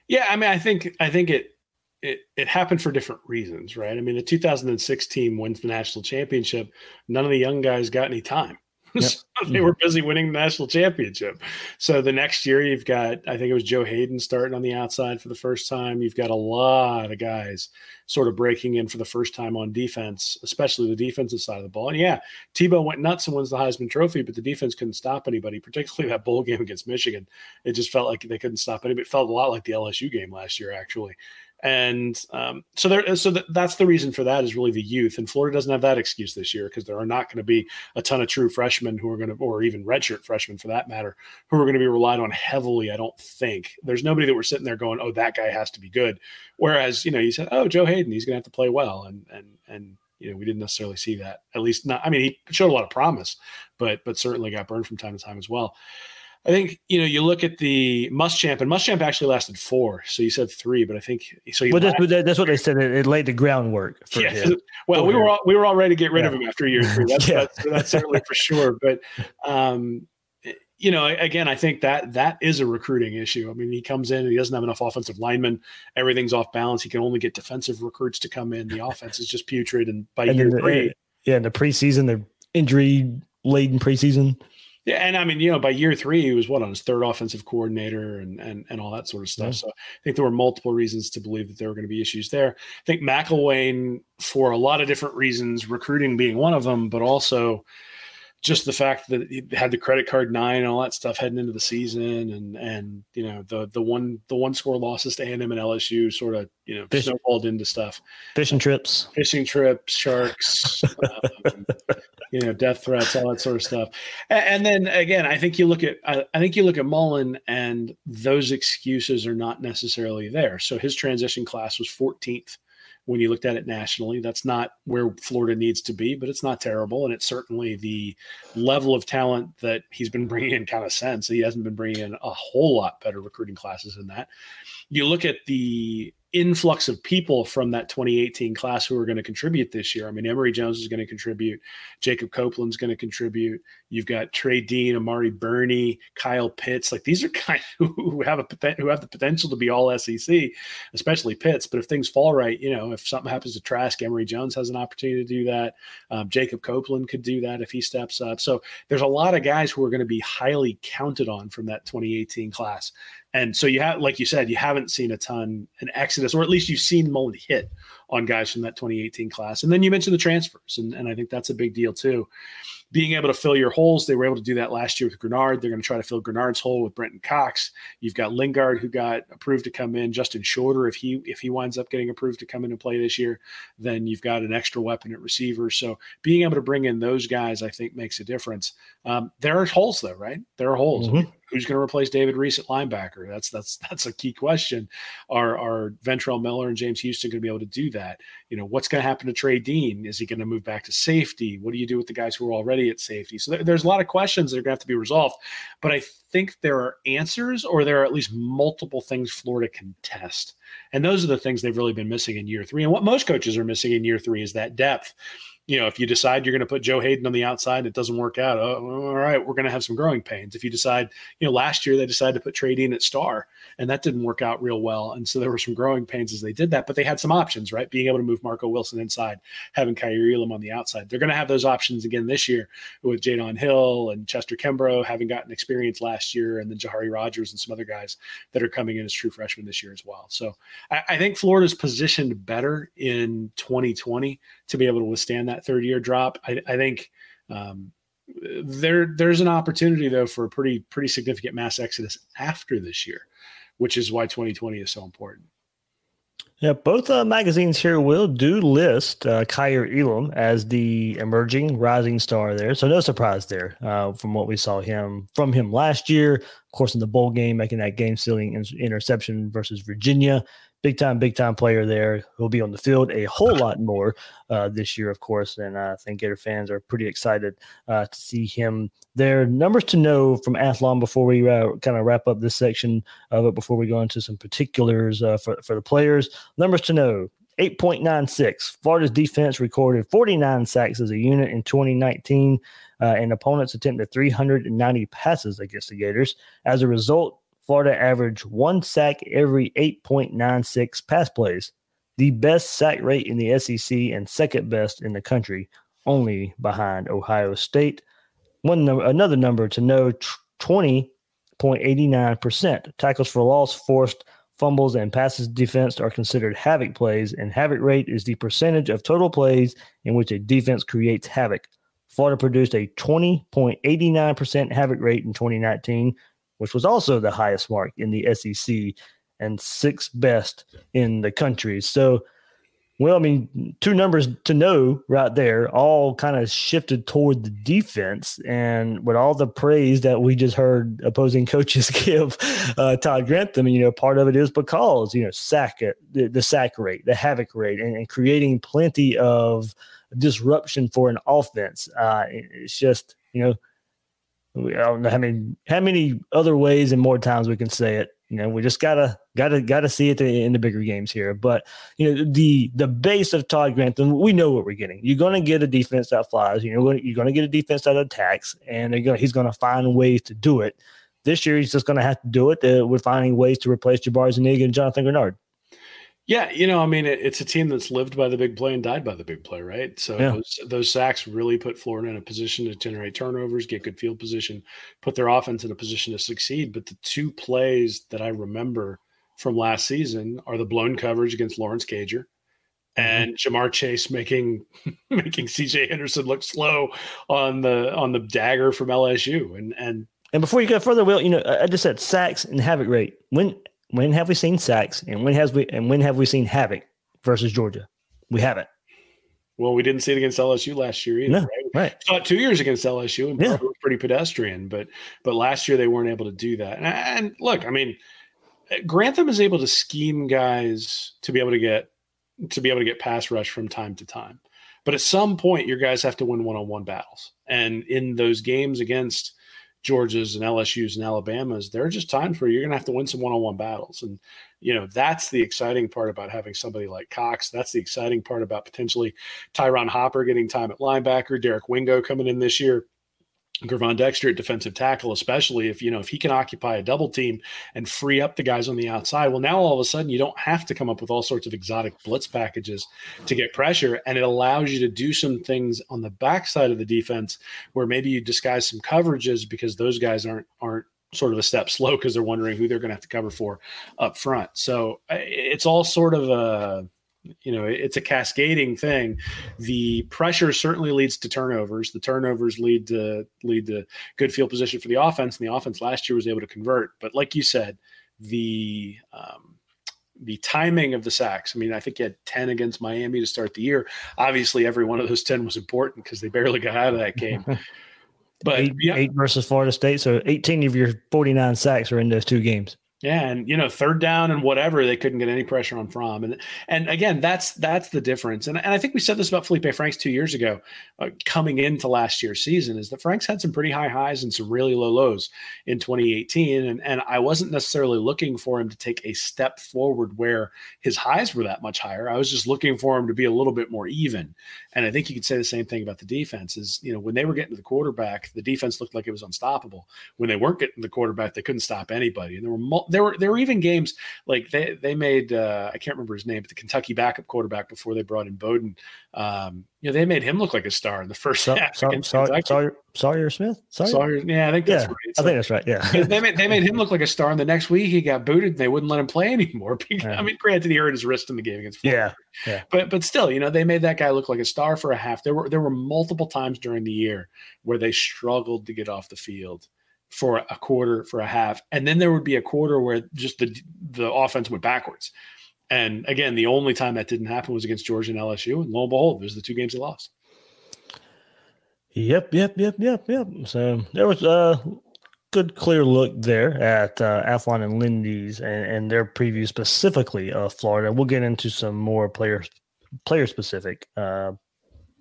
Yeah, I mean, I think I think it it, it happened for different reasons, right? I mean, the 2006 team wins the national championship. None of the young guys got any time. Yep. so they mm-hmm. were busy winning the national championship. So the next year, you've got, I think it was Joe Haden starting on the outside for the first time. You've got a lot of guys sort of breaking in for the first time on defense, especially the defensive side of the ball. And yeah, Tebow went nuts and wins the Heisman Trophy, but the defense couldn't stop anybody, particularly that bowl game against Michigan. It just felt like they couldn't stop anybody. It felt a lot like the LSU game last year, actually and um, so there so th- that's the reason for that is really the youth. And florida doesn't have that excuse this year because there are not going to be a ton of true freshmen who are going to or even redshirt freshmen for that matter who are going to be relied on heavily i don't think. There's nobody that we're sitting there going oh that guy has to be good. Whereas you know you said oh joe Haden, he's going to have to play well. And and and you know we didn't necessarily see that at least not i mean he showed a lot of promise but but certainly got burned from time to time as well I think you know you look at the Muschamp, and Muschamp actually lasted four. So you said three, but I think so. Well, that's, that's, what they said. It, it laid the groundwork. For yeah. Him. Well, we were all, we were all ready to get rid yeah. of him after year three. That's, yeah. that's, that's certainly for sure. But um, you know, again, I think that that is a recruiting issue. I mean, he comes in and he doesn't have enough offensive linemen. Everything's off balance. He can only get defensive recruits to come in. The offense is just putrid. And by and year the, three, yeah, in the preseason, the injury laden preseason. Yeah, and I mean, you know, by year three, he was what on his third offensive coordinator and and and all that sort of stuff. Yeah. So I think there were multiple reasons to believe that there were going to be issues there. I think McElwain, for a lot of different reasons, recruiting being one of them, but also just the fact that he had the credit card nine and all that stuff heading into the season, and and you know the the one the one score losses to A and M and LSU sort of you know Fish, snowballed into stuff. Fishing trips, fishing trips, sharks, um, you know, death threats, all that sort of stuff. And, and then again, I think you look at I, I think you look at Mullen, and those excuses are not necessarily there. So his transition class was 14th when you looked at it nationally. That's not where Florida needs to be, but it's not terrible. And it's certainly the level of talent that he's been bringing in kind of sense. He hasn't been bringing in a whole lot better recruiting classes than that. You look at the influx of people from that 2018 class who are going to contribute this year. I mean, Emory Jones is going to contribute. Jacob Copeland's going to contribute. You've got Trey Dean, Amari Burney, Kyle Pitts. Like these are guys who have a who have the potential to be all SEC, especially Pitts. But if things fall right, you know, if something happens to Trask, Emory Jones has an opportunity to do that. Um, Jacob Copeland could do that if he steps up. So there's a lot of guys who are going to be highly counted on from that 2018 class. And so you have, like you said, you haven't seen a ton an exodus, or at least you've seen Mullen hit on guys from that 2018 class. And then you mentioned the transfers, and, and I think that's a big deal too being able to fill your holes. They were able to do that last year with Greenard. They're going to try to fill Greenard's hole with Brenton Cox. You've got Lingard who got approved to come in. Justin Shorter, if he if he winds up getting approved to come in and play this year, then you've got an extra weapon at receiver. So being able to bring in those guys, I think, makes a difference. Um, there are holes though, right? There are holes. Mm-hmm. Who's going to replace David Reese at linebacker? That's that's that's a key question. Are are Ventrell Miller and James Houston going to be able to do that? You know, what's going to happen to Trey Dean? Is he going to move back to safety? What do you do with the guys who are already at safety? So there, there's a lot of questions that are going to have to be resolved. But I think there are answers, or there are at least multiple things Florida can test. And those are the things they've really been missing in year three. And what most coaches are missing in year three is that depth you know, if you decide you're going to put Joe Haden on the outside, it doesn't work out. Oh, all right, we're going to have some growing pains. If you decide, you know, last year they decided to put Trey Dean at star, and that didn't work out real well, and so there were some growing pains as they did that. But they had some options, right? Being able to move Marco Wilson inside, having Kaiir Elam on the outside. They're going to have those options again this year with Jaydon Hill and Chester Kimbrough having gotten experience last year, and then Jahari Rogers and some other guys that are coming in as true freshmen this year as well. So I, I think Florida's positioned better in 2020 to be able to withstand that third year drop. I, I think um, there there's an opportunity though for a pretty pretty significant mass exodus after this year, which is why 2020 is so important. Yeah, both uh, magazines here will do list uh, Kaiir Elam as the emerging rising star there. So no surprise there uh, from what we saw him from him last year. Of course, in the bowl game, making that game sealing interception versus Virginia big time, big time player there. He'll be on the field a whole lot more uh, this year, of course. And I think Gator fans are pretty excited uh, to see him there. Numbers to know from Athlon before we uh, kind of wrap up this section of it, before we go into some particulars uh, for, for the players. Numbers to know 8.96. Florida's defense recorded 49 sacks as a unit in 2019, uh, and opponents attempted 390 passes against the Gators. As a result, Florida averaged one sack every 8.96 pass plays, the best sack rate in the SEC and second best in the country, only behind Ohio State. One number, another number to know: 20.89% tackles for loss, forced fumbles, and passes defense are considered havoc plays, and havoc rate is the percentage of total plays in which a defense creates havoc. Florida produced a 20.89% havoc rate in 2019, which was also the highest mark in the SEC and sixth best in the country. So, well, I mean, two numbers to know right there, all kind of shifted toward the defense. And with all the praise that we just heard opposing coaches give uh, Todd Grantham, you know, part of it is because, you know, sack it, the, the sack rate, the havoc rate, and, and, creating plenty of disruption for an offense. Uh, it's just, you know, I don't know how many how many other ways and more times we can say it. You know, we just gotta gotta gotta see it in the bigger games here. But you know, the the base of Todd Grantham, we know what we're getting. You're gonna get a defense that flies. You know, you're gonna get a defense that attacks, and gonna, he's gonna find ways to do it. This year, he's just gonna have to do it uh, with finding ways to replace Jabari Zuniga and Jonathan Greenard. Yeah, you know, I mean, it, it's a team that's lived by the big play and died by the big play, right? So yeah. those, those, sacks really put Florida in a position to generate turnovers, get good field position, put their offense in a position to succeed. But the two plays that I remember from last season are the blown coverage against Lawrence Cager mm-hmm. and Ja'Marr Chase making making CJ Henderson look slow on the on the dagger from LSU. And and and before you go further, Will, you know, I just said sacks and havoc rate. When when have we seen sacks and when has we and when have we seen havoc versus Georgia? We haven't. Well, we didn't see it against LSU last year either, no, right? Right. Saw it two years against LSU, and yeah. was pretty pedestrian. But but last year they weren't able to do that. And, and look, I mean, uh, Grantham is able to scheme guys to be able to get to be able to get pass rush from time to time. But at some point, your guys have to win one on one battles, and in those games against Georgia's and LSU's and Alabama's, there are just times where you're going to have to win some one-on-one battles, and you know that's the exciting part about having somebody like Cox. That's the exciting part about potentially Ty'Ron Hopper getting time at linebacker, Derek Wingo coming in this year. Gervon Dexter at defensive tackle, especially if you know if he can occupy a double team and free up the guys on the outside. Well, now all of a sudden you don't have to come up with all sorts of exotic blitz packages to get pressure, and it allows you to do some things on the backside of the defense where maybe you disguise some coverages because those guys aren't aren't sort of a step slow because they're wondering who they're going to have to cover for up front. So eh, it's all sort of a you know it's a cascading thing the pressure certainly leads to turnovers the turnovers lead to lead to good field position for the offense and the offense last year was able to convert but like you said the um, the timing of the sacks. I mean, I think you had 10 against Miami to start the year. Obviously, every one of those 10 was important because they barely got out of that game. But eight, yeah. eight versus Florida State. So 18 of your 49 sacks are in those two games. Yeah, and you know, third down and whatever, they couldn't get any pressure on Fromm, and and again, that's that's the difference. And and I think we said this about Feleipe Franks two years ago, uh, coming into last year's season, is that Franks had some pretty high highs and some really low lows in 2018, and and I wasn't necessarily looking for him to take a step forward where his highs were that much higher. I was just looking for him to be a little bit more even, and I think you could say the same thing about the defense. Is you know when they were getting to the quarterback, the defense looked like it was unstoppable. When they weren't getting the quarterback, they couldn't stop anybody, and there were there were there were even games like they they made uh, I can't remember his name, but the Kentucky backup quarterback before they brought in Bowden. Um, you know, they made him look like a star in the first so, half. So, Sawyer, Sawyer, Sawyer Smith. Sawyer? Sawyer? yeah, I think that's yeah, right. So, I think that's right. Yeah, they made they made him look like a star, and the next week he got booted. and They wouldn't let him play anymore. Because, yeah. I mean, granted, he hurt his wrist in the game against. Florida. Yeah, yeah. But but still, you know, they made that guy look like a star for a half. There were there were multiple times during the year where they struggled to get off the field for a quarter, for a half, and then there would be a quarter where just the the offense went backwards. And again, the only time that didn't happen was against Georgia and LSU, and lo and behold, those are the two games they lost. Yep, yep, yep, yep, yep. So there was a good, clear look there at uh, Athlon and Lindy's and, and their preview specifically of Florida. We'll get into some more player player specific, uh,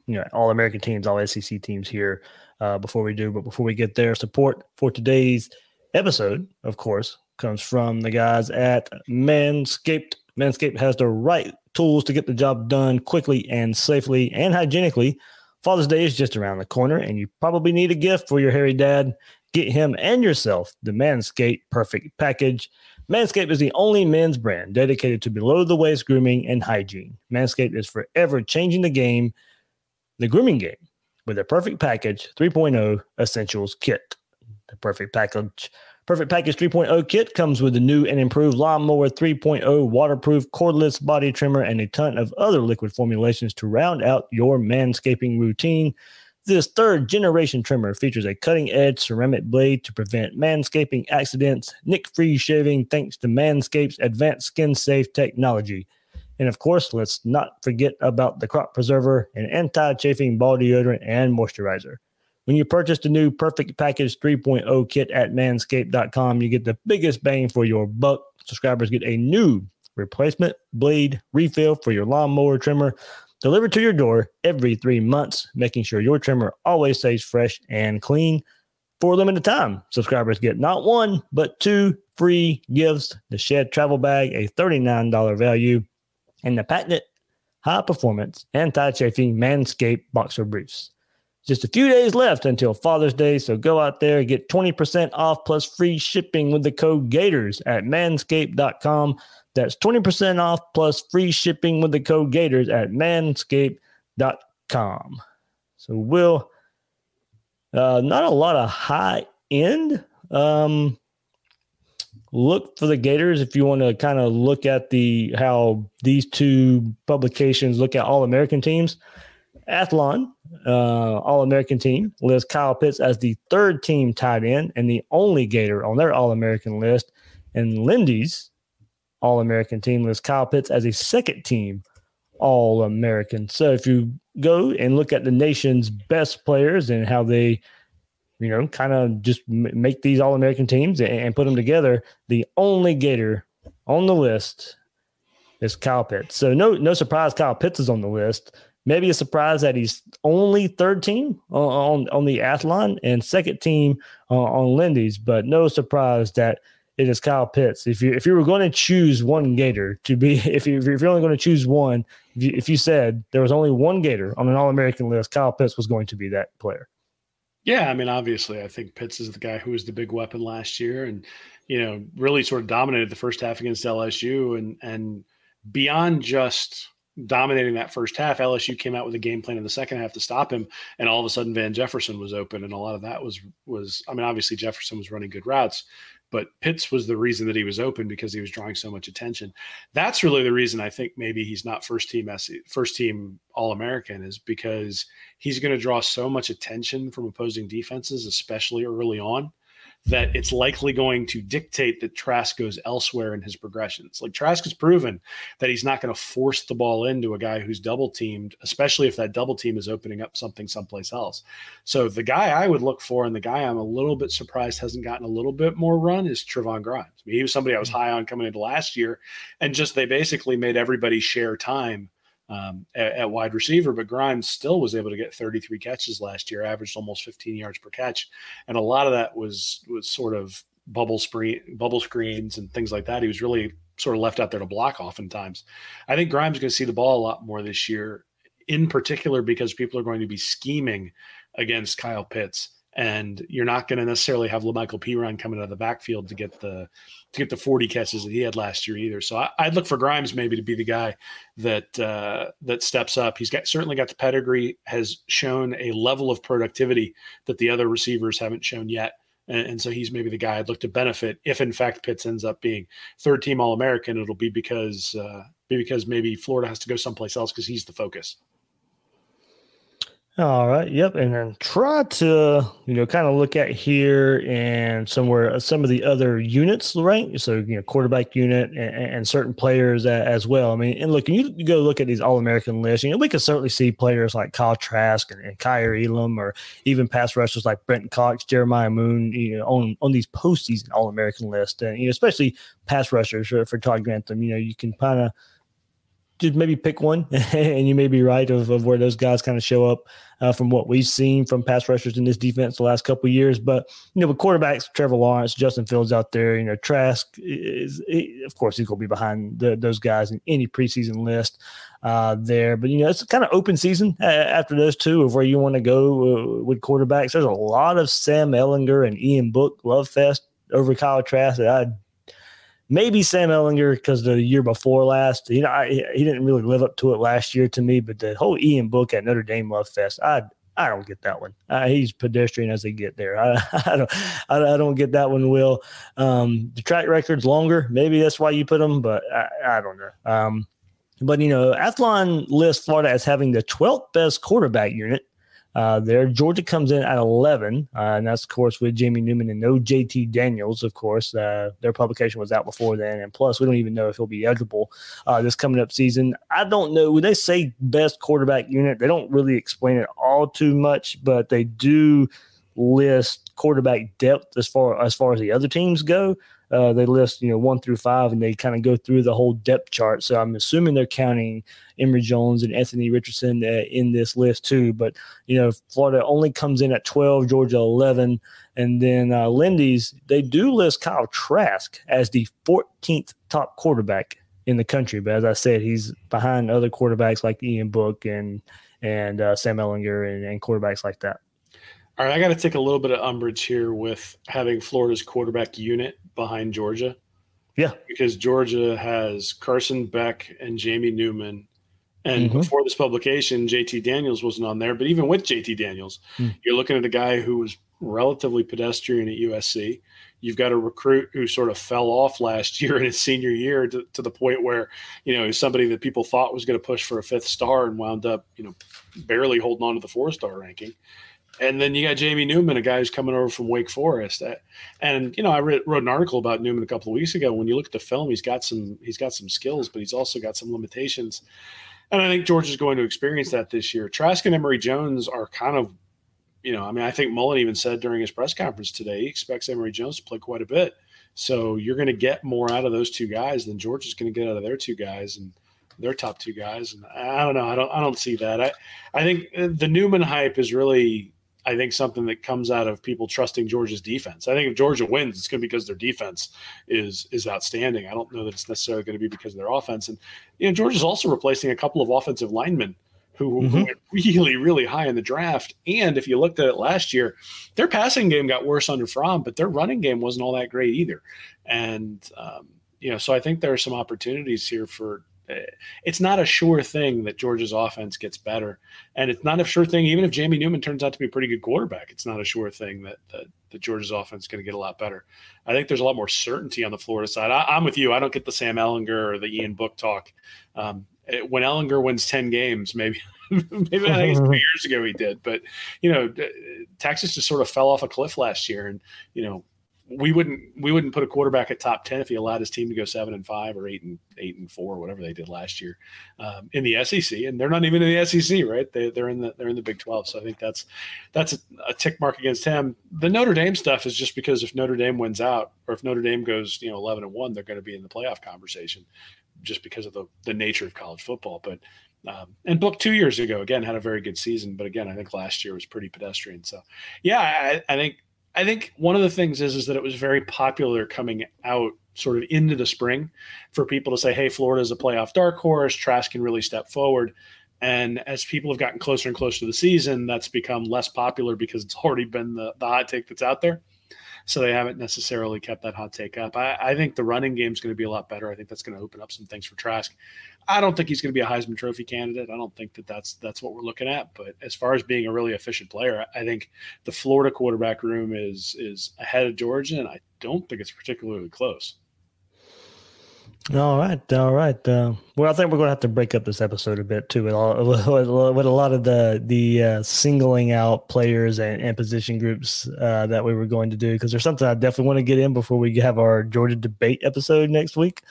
you know, all American teams, all SEC teams here uh, before we do. But before we get there, support for today's episode, of course, comes from the guys at Manscaped. Manscaped has the right tools to get the job done quickly and safely and hygienically. Father's Day is just around the corner, and you probably need a gift for your hairy dad. Get him and yourself the Manscaped Perfect Package. Manscaped is the only men's brand dedicated to below the waist grooming and hygiene. Manscaped is forever changing the game, the grooming game with a perfect package 3.0 essentials kit. The perfect package Perfect Package 3.0 kit comes with the new and improved Lawnmower 3.0 waterproof cordless body trimmer and a ton of other liquid formulations to round out your manscaping routine. This third generation trimmer features a cutting edge ceramic blade to prevent manscaping accidents, nick free shaving thanks to Manscaped's advanced skin safe technology. And of course, let's not forget about the crop preserver, an anti chafing ball deodorant, and moisturizer. When you purchase the new Perfect Package 3.0 kit at manscaped.com, you get the biggest bang for your buck. Subscribers get a new replacement blade refill for your lawnmower trimmer delivered to your door every three months, making sure your trimmer always stays fresh and clean. For a limited time, subscribers get not one, but two free gifts the Shed Travel Bag, a $39 value, and the patented high performance anti chafing Manscaped Boxer Briefs. Just a few days left until Father's Day, so go out there and get 20% off plus free shipping with the code Gators at manscaped.com. That's 20% off plus free shipping with the code Gators at manscaped.com. So, Will, uh, not a lot of high end um, look for the Gators if you want to kind of look at the how these two publications look at all American teams. Athlon, uh, All American team, lists Kyle Pitts as the third team tight end and the only Gator on their All American list. And Lindy's All American team lists Kyle Pitts as a second team All American. So if you go and look at the nation's best players and how they, you know, kind of just make these All American teams and, and put them together, the only Gator on the list is Kyle Pitts. So no, no surprise, Kyle Pitts is on the list maybe a surprise that he's only third team on on, the Athlon and second team uh, on Lindy's, but no surprise that it is Kyle Pitts. If you if you were going to choose one Gator to be, if you if you're only going to choose one, if you, if you said there was only one Gator on an All American list, Kyle Pitts was going to be that player. Yeah, I mean, obviously, I think Pitts is the guy who was the big weapon last year, and you know, really sort of dominated the first half against LSU, and and beyond just dominating that first half. LSU came out with a game plan in the second half to stop him, and all of a sudden Van Jefferson was open, and a lot of that was was I mean obviously Jefferson was running good routes, but Pitts was the reason that he was open because he was drawing so much attention. That's really the reason I think maybe he's not first team first team All American is because he's going to draw so much attention from opposing defenses, especially early on that it's likely going to dictate that Trask goes elsewhere in his progressions. Like Trask has proven that he's not going to force the ball into a guy who's double teamed, especially if that double team is opening up something someplace else. So the guy I would look for, and the guy I'm a little bit surprised hasn't gotten a little bit more run, is Trevon Grimes. I mean, he was somebody I was hmm. high on coming into last year, and just they basically made everybody share time um, at, at, wide receiver, but Grimes still was able to get 33 catches last year, averaged almost 15 yards per catch, and a lot of that was was sort of bubble screen, bubble screens and things like that. He was really sort of left out there to block oftentimes. I think Grimes is going to see the ball a lot more this year, in particular because people are going to be scheming against Kyle Pitts and you're not going to necessarily have La'Mical Perine coming out of the backfield to get the to get the 40 catches that he had last year either. So I, would look for Grimes maybe to be the guy that uh, that steps up. He's got certainly got the pedigree, has shown a level of productivity that the other receivers haven't shown yet. And, and so he's maybe the guy I'd look to benefit if, in fact, Pitts ends up being third team All American. It'll be because uh, be because maybe Florida has to go someplace else because he's the focus. All right. Yep. And then try to, you know, kind of look at here and somewhere uh, some of the other units, right? So, you know, quarterback unit and, and certain players as well. I mean, and look, you, you go look at these All American lists, you know, we can certainly see players like Kyle Trask and, and Kaiir Elam or even pass rushers like Brenton Cox, Jeremiah Moon, you know, on, on these postseason All American lists. And, you know, especially pass rushers for, for Todd Grantham, you know, you can kind of, just maybe pick one, and you may be right of, of where those guys kind of show up uh, from what we've seen from pass rushers in this defense the last couple years. But you know, with quarterbacks, Trevor Lawrence, Justin Fields out there, you know, Trask is, he, of course, he's going to be behind the, those guys in any preseason list uh, there. But you know, it's kind of open season after those two of where you want to go uh, with quarterbacks. There's a lot of Sam Ehlinger and Ian Book love fest over Kyle Trask that I maybe Sam Ehlinger because the year before last, you know, I, he didn't really live up to it last year to me. But the whole Ian Book at Notre Dame Love Fest, I I don't get that one. Uh, he's pedestrian as they get there. I, I don't I, I, don't get that one. Will um, the track record's longer? Maybe that's why you put him, but I, I don't know. Um, but you know, Athlon lists Florida as having the 12th best quarterback unit uh, there. Georgia comes in at 11, uh, and that's, of course, with Jamie Newman and no JT Daniels, of course. Uh, their publication was out before then. And plus, we don't even know if he'll be eligible uh, this coming up season. I don't know. When they say best quarterback unit, they don't really explain it all too much, but they do list quarterback depth as far as far as the other teams go. Uh, they list you know one through five, and they kind of go through the whole depth chart. So I'm assuming they're counting Emory Jones and Anthony Richardson uh, in this list too. But you know, Florida only comes in at 12, Georgia 11, and then uh, Lindy's they do list Kyle Trask as the 14th top quarterback in the country. But as I said, he's behind other quarterbacks like Ian Book and and uh, Sam Ehlinger and, and quarterbacks like that. All right, I got to take a little bit of umbrage here with having Florida's quarterback unit behind Georgia. Yeah. Because Georgia has Carson Beck and Jamie Newman. And mm-hmm. before this publication, JT Daniels wasn't on there. But even with JT Daniels, mm. you're looking at a guy who was relatively pedestrian at USC. You've got a recruit who sort of fell off last year in his senior year to, to the point where, you know, he's somebody that people thought was going to push for a fifth star and wound up, you know, barely holding on to the four star ranking. And then you got Jamie Newman, a guy who's coming over from Wake Forest. Uh, and you know, I read, wrote an article about Newman a couple of weeks ago. When you look at the film, he's got some he's got some skills, but he's also got some limitations. And I think George is going to experience that this year. Trask and Emory Jones are kind of, you know, I mean, I think Mullen even said during his press conference today he expects Emory Jones to play quite a bit. So you're going to get more out of those two guys than George is going to get out of their two guys. And their top two guys. And I don't know. I don't. I don't see that. I. I think the Newman hype is really I think something that comes out of people trusting Georgia's defense. I think if Georgia wins, it's going to be because their defense is is outstanding. I don't know that it's necessarily going to be because of their offense. And you know, Georgia's also replacing a couple of offensive linemen who, mm-hmm. went really, really high in the draft. And if you looked at it last year, their passing game got worse under Fromm, but their running game wasn't all that great either. And um, you know, so I think there are some opportunities here for it's not a sure thing that Georgia's offense gets better, and it's not a sure thing. Even if Jamie Newman turns out to be a pretty good quarterback, it's not a sure thing that that, that Georgia's offense is going to get a lot better. I think there's a lot more certainty on the Florida side. I, am with you. I don't get the Sam Ehlinger or the Ian Book talk. Um, it, when Ehlinger wins ten games, maybe. maybe I think two years ago he did, but you know, Texas just sort of fell off a cliff last year, and you know, we wouldn't we wouldn't put a quarterback at top ten if he allowed his team to go seven and five or eight and eight and four, whatever they did last year um, in the SEC. And they're not even in the SEC, right? They, they're in the they're in the Big Twelve. So I think that's that's a, a tick mark against him. The Notre Dame stuff is just because if Notre Dame wins out, or if Notre Dame goes you know eleven and one, they're going to be in the playoff conversation, just because of the the nature of college football. But um, and Book two years ago again had a very good season, but again I think last year was pretty pedestrian. So yeah, I, I think I think one of the things is is that it was very popular coming out sort of into the spring for people to say, "Hey, Florida is a playoff dark horse. Trask can really step forward." And as people have gotten closer and closer to the season, that's become less popular because it's already been the, the hot take that's out there. So they haven't necessarily kept that hot take up. I, I think the running game is going to be a lot better. I think that's going to open up some things for Trask. I don't think he's going to be a Heisman Trophy candidate. I don't think that that's that's what we're looking at. But as far as being a really efficient player, I think the Florida quarterback room is is ahead of Georgia, and I don't think it's particularly close. All right, all right. Uh, well, I think we're going to have to break up this episode a bit too, with, all, with, a lot of the the uh, singling out players and, and position groups uh, that we were going to do because there's something I definitely want to get in before we have our Georgia debate episode next week.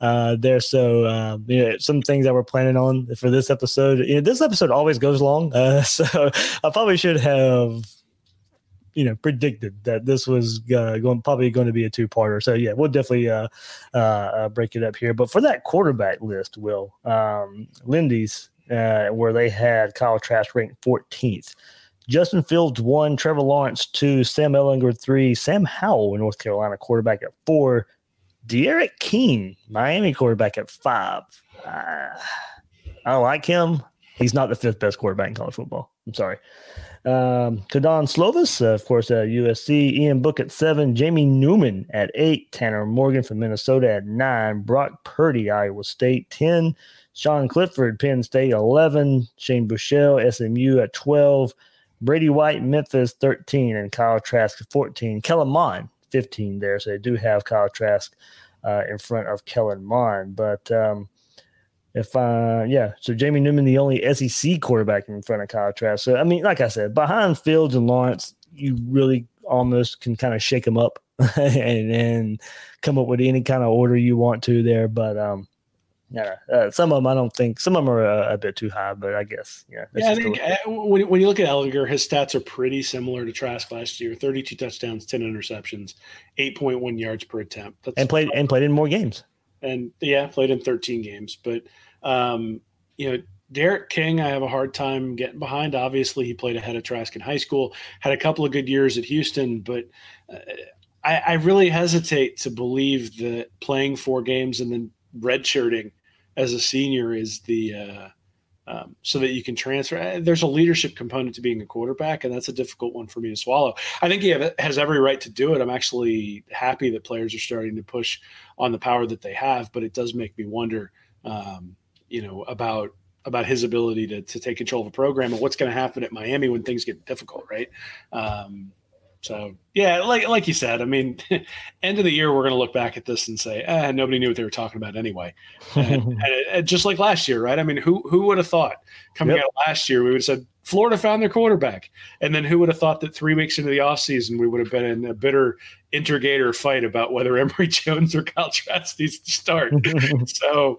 Uh, there, so uh, you know, some things that we're planning on for this episode. You know, this episode always goes long, uh, so I probably should have you know predicted that this was uh, going probably going to be a two parter. So yeah, we'll definitely uh, uh, uh, break it up here. But for that quarterback list, Will um, Lindy's uh, where they had Kyle Trask ranked 14th. Justin Fields one, Trevor Lawrence two, Sam Ehlinger three, Sam Howell North Carolina quarterback at four, D'Eriq King Miami quarterback at five. Uh, I like him. He's not the fifth best quarterback in college football. I'm sorry. Um, Kedon Slovis, uh, of course, at USC. Ian Book at seven. Jamie Newman at eight. Tanner Morgan from Minnesota at nine. Brock Purdy, Iowa State, 10. Sean Clifford, Penn State, 11. Shane Buechele, SMU at 12. Brady White, Memphis, 13. And Kyle Trask, 14. Kellen Mond, 15 there. So they do have Kyle Trask uh, in front of Kellen Mond. But um, if uh yeah, so Jamie Newman, the only SEC quarterback in front of Kyle Trask. So I mean, like I said, behind Fields and Lawrence, you really almost can kind of shake them up and and come up with any kind of order you want to there. But um, yeah, uh, some of them I don't think some of them are a, a bit too high, but I guess yeah. Yeah, I think uh, when, when you look at Ehlinger, his stats are pretty similar to Trask last year: thirty-two touchdowns, ten interceptions, eight point one yards per attempt. That's and played and played in more games and yeah, played in 13 games. But um, you know, D'Eriq King, I have a hard time getting behind. Obviously, he played ahead of Trask in high school, had a couple of good years at Houston, but uh, I, I, really hesitate to believe that playing four games and then redshirting as a senior is the uh, um, so that you can transfer. Uh, there's a leadership component to being a quarterback, and that's a difficult one for me to swallow. I think he have, has every right to do it. I'm actually happy that players are starting to push on the power that they have, but it does make me wonder, um, you know, about about his ability to, to take control of a program and what's going to happen at Miami when things get difficult, right? Um, so yeah, like like you said, I mean, end of the year we're going to look back at this and say, eh, nobody knew what they were talking about anyway. and, and, and, just like last year, right? I mean, who who would have thought coming yep. out last year we would have said Florida found their quarterback, and then who would have thought that three weeks into the offseason we would have been in a bitter intergator fight about whether Emory Jones or Kyle Trask needs to start. so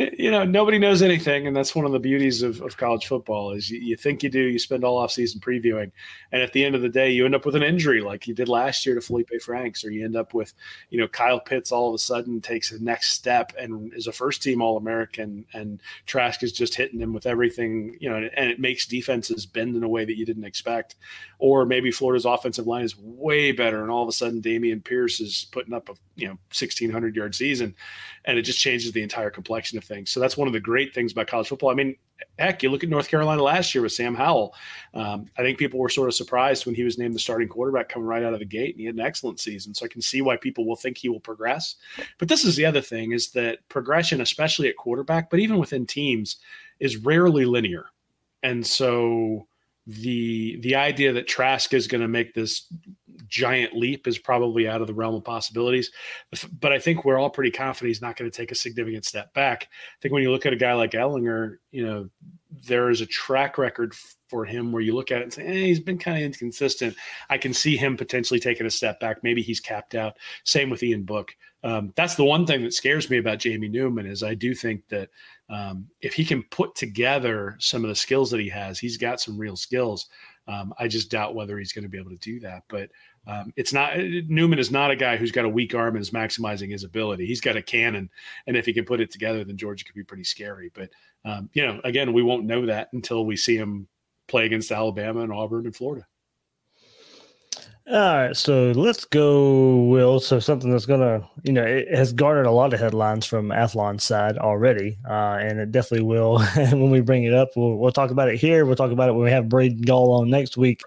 you know nobody knows anything and that's one of the beauties of, of college football is you, you, think you do you spend all off season previewing and at the end of the day you end up with an injury like you did last year to mm-hmm. Feleipe Franks or you end up with you know Kyle Pitts all of a sudden takes a next step and is a first team all American and Trask is just hitting him with everything you know and it makes defenses bend in a way that you didn't expect. Or maybe Florida's offensive line is way better and all of a sudden Dameon Pierce is putting up a you know 1600 yard season and it just changes the entire complexion of So that's one of the great things about college football. I mean, heck, you look at North Carolina last year with Sam Howell. Um, I think people were sort of surprised when he was named the starting quarterback coming right out of the gate, and he had an excellent season. So I can see why people will think he will progress. But this is the other thing: is that progression, especially at quarterback, but even within teams, is rarely linear. And so the the idea that Trask is going to make this giant leap is probably out of the realm of possibilities. But I think we're all pretty confident he's not going to take a significant step back. I think when you look at a guy like Ehlinger, you know, there is a track record for him where you look at it and say, eh, he's been kind of inconsistent. I can see him potentially taking a step back. Maybe he's capped out. Same with Ian Book. Um, that's the one thing that scares me about Jamie Newman is I do think that um, if he can put together some of the skills that he has, he's got some real skills. Um, I just doubt whether he's going to be able to do that. But um, it's not Newman is not a guy who's got a weak arm and is maximizing his ability. He's got a cannon, and if he can put it together, then Georgia could be pretty scary. But um, you know, again, we won't know that until we see him play against Alabama and Auburn and Florida. All right, so let's go, Will. So something that's gonna, you know, it has garnered a lot of headlines from Athlon's side already, uh, and it definitely will. And when we bring it up, we'll, we'll talk about it here. We'll talk about it when we have Braden Gall on next week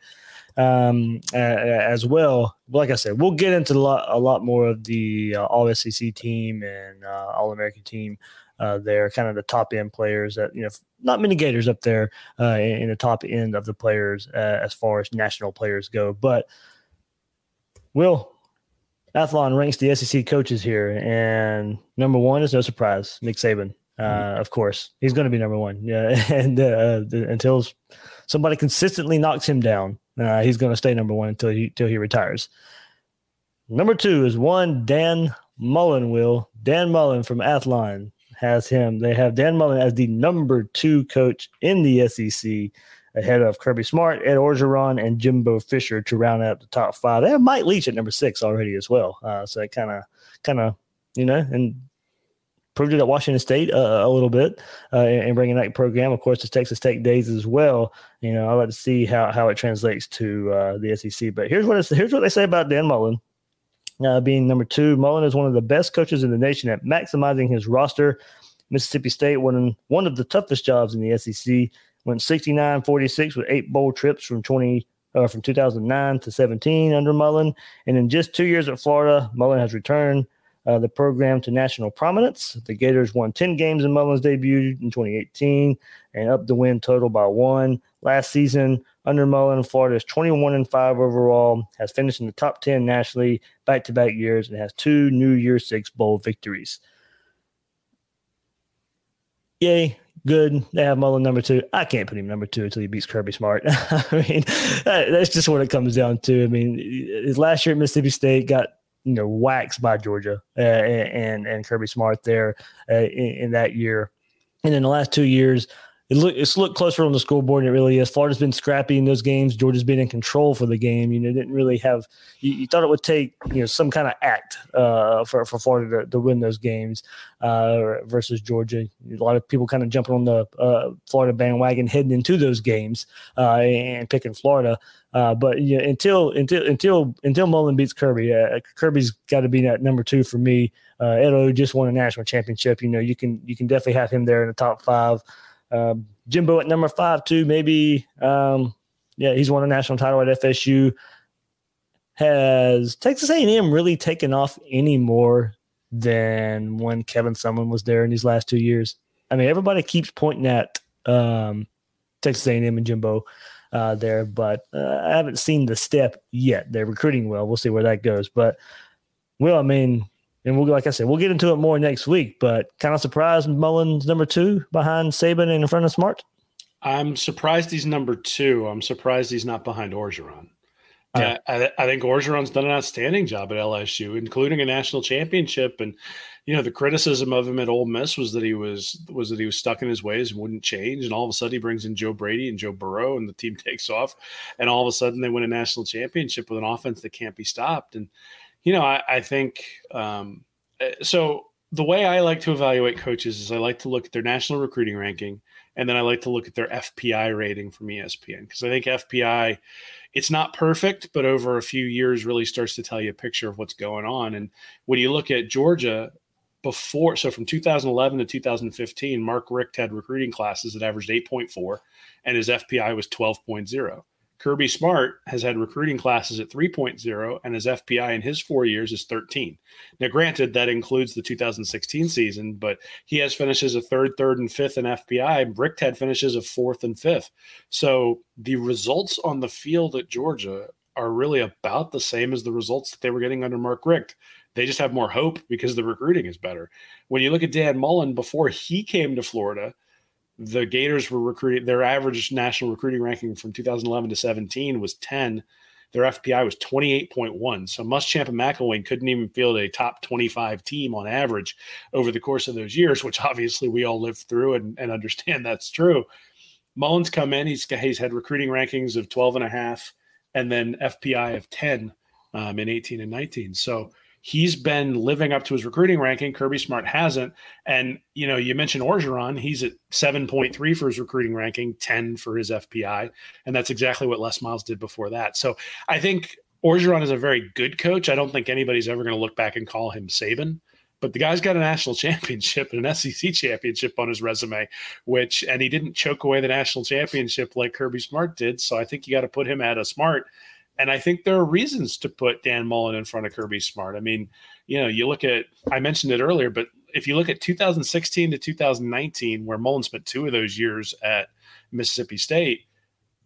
um, uh, as well. Like I said, we'll get into a lot, a lot more of the uh, All SEC team and uh, All American team. Uh, they're kind of the top end players that you know, not many Gators up there uh, in, in, the top end of the players uh, as far as national players go. But Will Athlon ranks the SEC coaches here, and number one is no surprise, Nick Saban. Mm-hmm. Of course, he's going to be number one. Yeah, and until somebody consistently knocks him down, uh, he's going to stay number one until he until he retires. Number two is one Dan Mullen. Will Dan Mullen from Athlon has him? They have Dan Mullen as the number two coach in the SEC, ahead of Kirby Smart, Ed Orgeron, and Jimbo Fisher to round out the top five. They have Mike Leach at number six already as well. Uh, so kind of, kind of, you know, and proved it at Washington State uh, a little bit uh, and bringing that program. Of course, the Texas Tech days as well. You know, I like to see how, how it translates to uh, the SEC. But here's what here's what they say about Dan Mullen. Uh, being number two, Mullen is one of the best coaches in the nation at maximizing his roster. Mississippi State won one of the toughest jobs in the SEC. Went 69-46 with eight bowl trips from 20 uh, from 2009 to 17 under Mullen, and in just two years at Florida, Mullen has returned uh, the program to national prominence. The Gators won 10 games in Mullen's debut in 2018 and up the win total by one. Last season, under Mullen, Florida is 21 and 5 overall, has finished in the top 10 nationally back to back years, and has two New Year Six Bowl victories. Yay, good. They have Mullen number two. I can't put him number two until he beats Kirby Smart. I mean, that's just what it comes down to. I mean, his last year at Mississippi State got you know waxed by Georgia uh, and and Kirby Smart there uh, in, in, that year, and in the last two years. It look, it's looked closer on the scoreboard than it really is. Florida's been scrappy in those games. Georgia's been in control for the game. You know, didn't really have. You, you thought it would take you know some kind of act uh, for for Florida to, to win those games uh, versus Georgia. A lot of people kind of jumping on the uh, Florida bandwagon heading into those games uh, and picking Florida. Uh, but you know, until until until until Mullen beats Kirby, uh, Kirby's got to be at number two for me. Uh, Edo just won a national championship. You know, you can you can definitely have him there in the top five. Um, Jimbo at number five too. Maybe um, yeah, he's won a national title at FSU. Has Texas A&M really taken off any more than when Kevin Sumlin was there in these last two years? I mean, everybody keeps pointing at um, Texas A&M and Jimbo uh, there, but uh, I haven't seen the step yet. They're recruiting well. We'll see where that goes. But well, I mean, and we'll like I said, we'll get into it more next week. But kind of surprised Mullen's number two behind Saban and in front of Smart. I'm surprised he's number two. I'm surprised he's not behind Orgeron. Uh, I, I, think Orgeron's done an outstanding job at LSU, including a national championship. And you know, the criticism of him at Ole Miss was that he was was that he was stuck in his ways and wouldn't change. And all of a sudden, he brings in Joe Brady and Joe Burrow, and the team takes off. And all of a sudden, they win a national championship with an offense that can't be stopped. And you know, I, I think um, eh, so. The way I like to evaluate coaches is I like to look at their national recruiting ranking, and then I like to look at their FPI rating from ESPN because I think FPI it's not perfect, but over a few years really starts to tell you a picture of what's going on. And when you look at Georgia before, so from 2011 to 2015, Mark Richt had recruiting classes that averaged 8.4 and his FPI was 12.0. Kirby Smart has had recruiting classes at 3.0, and his FPI in his four years is 13. Now, granted, that includes the 2016 season, but he has finishes of third, third, and fifth in FPI. Richt had finishes of fourth and fifth. So the results on the field at Georgia are really about the same as the results that they were getting under Mark Richt. They just have more hope because the recruiting is better. When you look at Dan Mullen before he came to Florida, the Gators were recruiting. Their average national recruiting ranking from 2011 to 17 was 10. Their FPI was 28.1. So Muschamp and McElwain couldn't even field a top 25 team on average over the course of those years, which obviously we all lived through and, and understand that's true. Mullen's come in. He's, he's had recruiting rankings of 12 and a half and then FPI of 10 um, in 18 and 19. So he's been living up to his recruiting ranking. Kirby Smart hasn't. And, you know, you mentioned Orgeron. He's at 7.3 for his recruiting ranking, 10 for his FPI. And that's exactly what Les Miles did before that. So I think Orgeron is a very good coach. I don't think anybody's ever going to look back and call him Saban. But the guy's got a national championship and an SEC championship on his resume, which, and he didn't choke away the national championship like Kirby Smart did. So I think you got to put him at a smart and I think there are reasons to put Dan Mullen in front of Kirby Smart. I mean, you know, you look at, I mentioned it earlier, but if you look at 2016 to 2019, where Mullen spent two of those years at Mississippi State,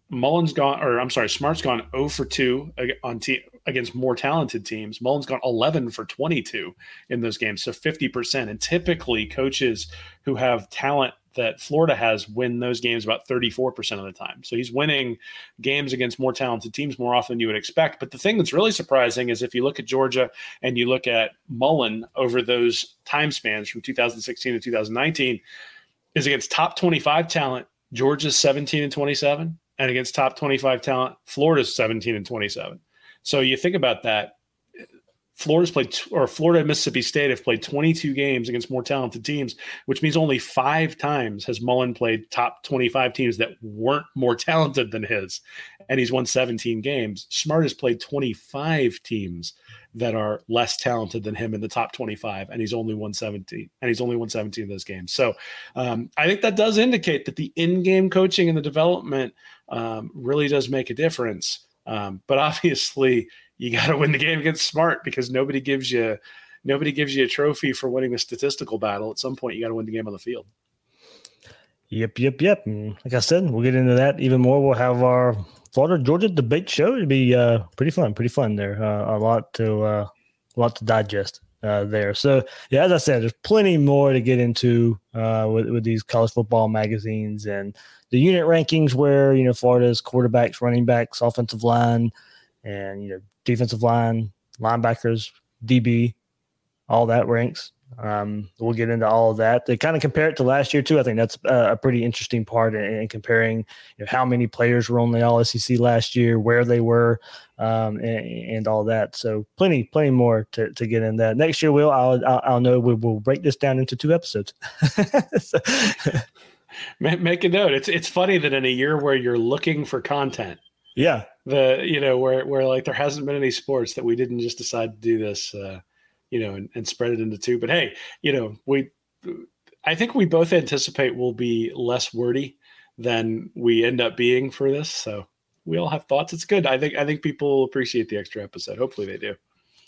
Mullen's gone, or I'm sorry, Smart's gone 0 for 2 on te- against more talented teams. Mullen's gone 11 for 22 in those games, so 50%. And typically, coaches who have talent that Florida has win those games about 34% of the time. So he's winning games against more talented teams more often than you would expect. But the thing that's really surprising is if you look at Georgia and you look at Mullen over those time spans from 2016 to 2019, is against top 25 talent, Georgia's 17 and 27, and against top 25 talent, Florida's 17 and 27. So you think about that Florida's played, or Florida and Mississippi State have played 22 games against more talented teams, which means only five times has Mullen played top 25 teams that weren't more talented than his, and he's won 17 games. Smart has played 25 teams that are less talented than him in the top 25, and he's only won 17, and he's only won 17 of those games. So um, I think that does indicate that the in-game coaching and the development um, really does make a difference. Um, but obviously, you got to win the game against smart because nobody gives you nobody gives you a trophy for winning a statistical battle. At some point, you got to win the game on the field. Yep, yep, yep. Like I said, we'll get into that even more. We'll have our Florida Georgia debate show. It'll be uh, pretty fun, pretty fun there. Uh, a lot to uh, a lot to digest uh, there. So yeah, as I said, there's plenty more to get into uh, with with these college football magazines and the unit rankings where you know Florida's quarterbacks, running backs, offensive line, and you know defensive line, linebackers, DB, all that ranks. Um, we'll get into all of that. They kind of compare it to last year too. I think that's a, a pretty interesting part in, in comparing you know, how many players were on the All SEC last year, where they were, um, and, and, all that. So plenty, plenty more to, to get in that. Next year, we'll I'll, I'll, I'll know we will break this down into two episodes. so. Make a note. It's it's funny that in a year where you're looking for content, yeah, the you know where where like there hasn't been any sports that we didn't just decide to do this uh you know and, and spread it into two but hey you know we i think we both anticipate we'll be less wordy than we end up being for this so we all have thoughts it's good i think i think people appreciate the extra episode hopefully they do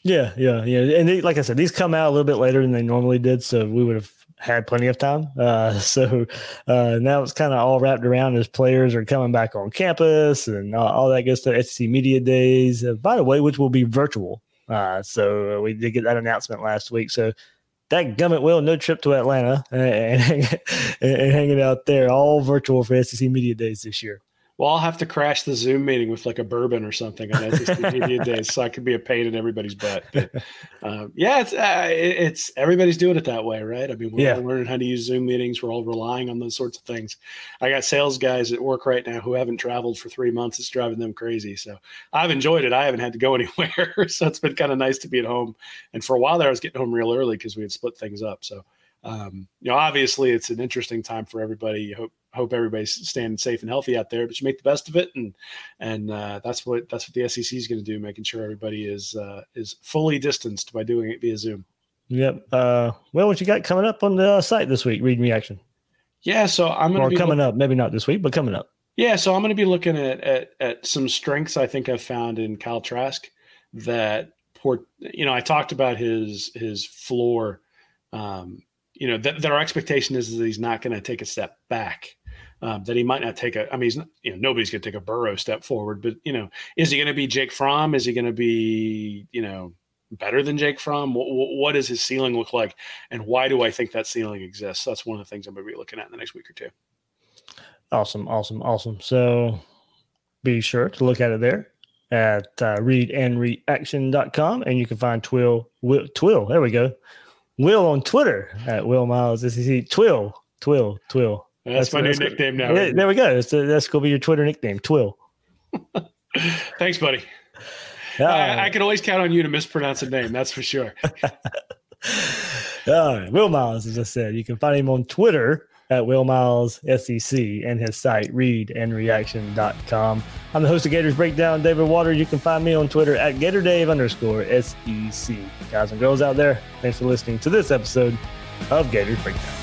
yeah yeah yeah and they, like i said these come out a little bit later than they normally did so we would have had plenty of time. Uh, so uh, now it's kind of all wrapped around as players are coming back on campus and all, all that good stuff. SEC Media Days, uh, by the way, which will be virtual. Uh, so we did get that announcement last week. So that gummit will no trip to Atlanta and, and, and hanging out there, all virtual for SEC Media Days this year. Well, I'll have to crash the Zoom meeting with like a bourbon or something on Media Days, so I could be a pain in everybody's butt. But, um, yeah, it's uh, it's everybody's doing it that way, right? I mean, we're yeah. all learning how to use Zoom meetings. We're all relying on those sorts of things. I got sales guys at work right now who haven't traveled for three months. It's driving them crazy. So I've enjoyed it. I haven't had to go anywhere, so it's been kind of nice to be at home. And for a while there, I was getting home real early because we had split things up. So um, you know, obviously it's an interesting time for everybody. You hope hope everybody's staying safe and healthy out there, but you make the best of it, and and uh, that's what that's what the SEC is going to do, making sure everybody is uh, is fully distanced by doing it via Zoom. Yep. Uh, well, what you got coming up on the site this week? Read reaction. Yeah, so I'm going to be coming look- up. Maybe not this week, but coming up. Yeah, so I'm going to be looking at, at at some strengths I think I've found in Kyle Trask that port. You know, I talked about his his floor. Um, you know that, that our expectation is that he's not going to take a step back um, that he might not take a. I mean, he's not, you know nobody's going to take a Burrow step forward, but you know, is he going to be Jake Fromm? Is he going to be you know better than Jake Fromm? What, what, does his ceiling look like, and why do I think that ceiling exists? That's one of the things I'm going to be looking at in the next week or two. Awesome, awesome, awesome. So be sure to look at it there at uh, readandreaction.com and you can find Twill, Will, Twill, there we go. Will on Twitter at Will Miles SEC. Twill, Twill, Twill. That's, my new that's- nickname now. Yeah, there we go. Uh, that's, that's going to be your Twitter nickname, Twill. Thanks, buddy. Yeah. I, I can always count on you to mispronounce a name. That's for sure. All right. Will Miles, as I said, you can find him on Twitter at Will Miles SEC and his site, readandreaction.com. I'm the host of Gators Breakdown, David Water. You can find me on Twitter at GatorDave underscore SEC. Guys and girls out there, thanks for listening to this episode of Gators Breakdown.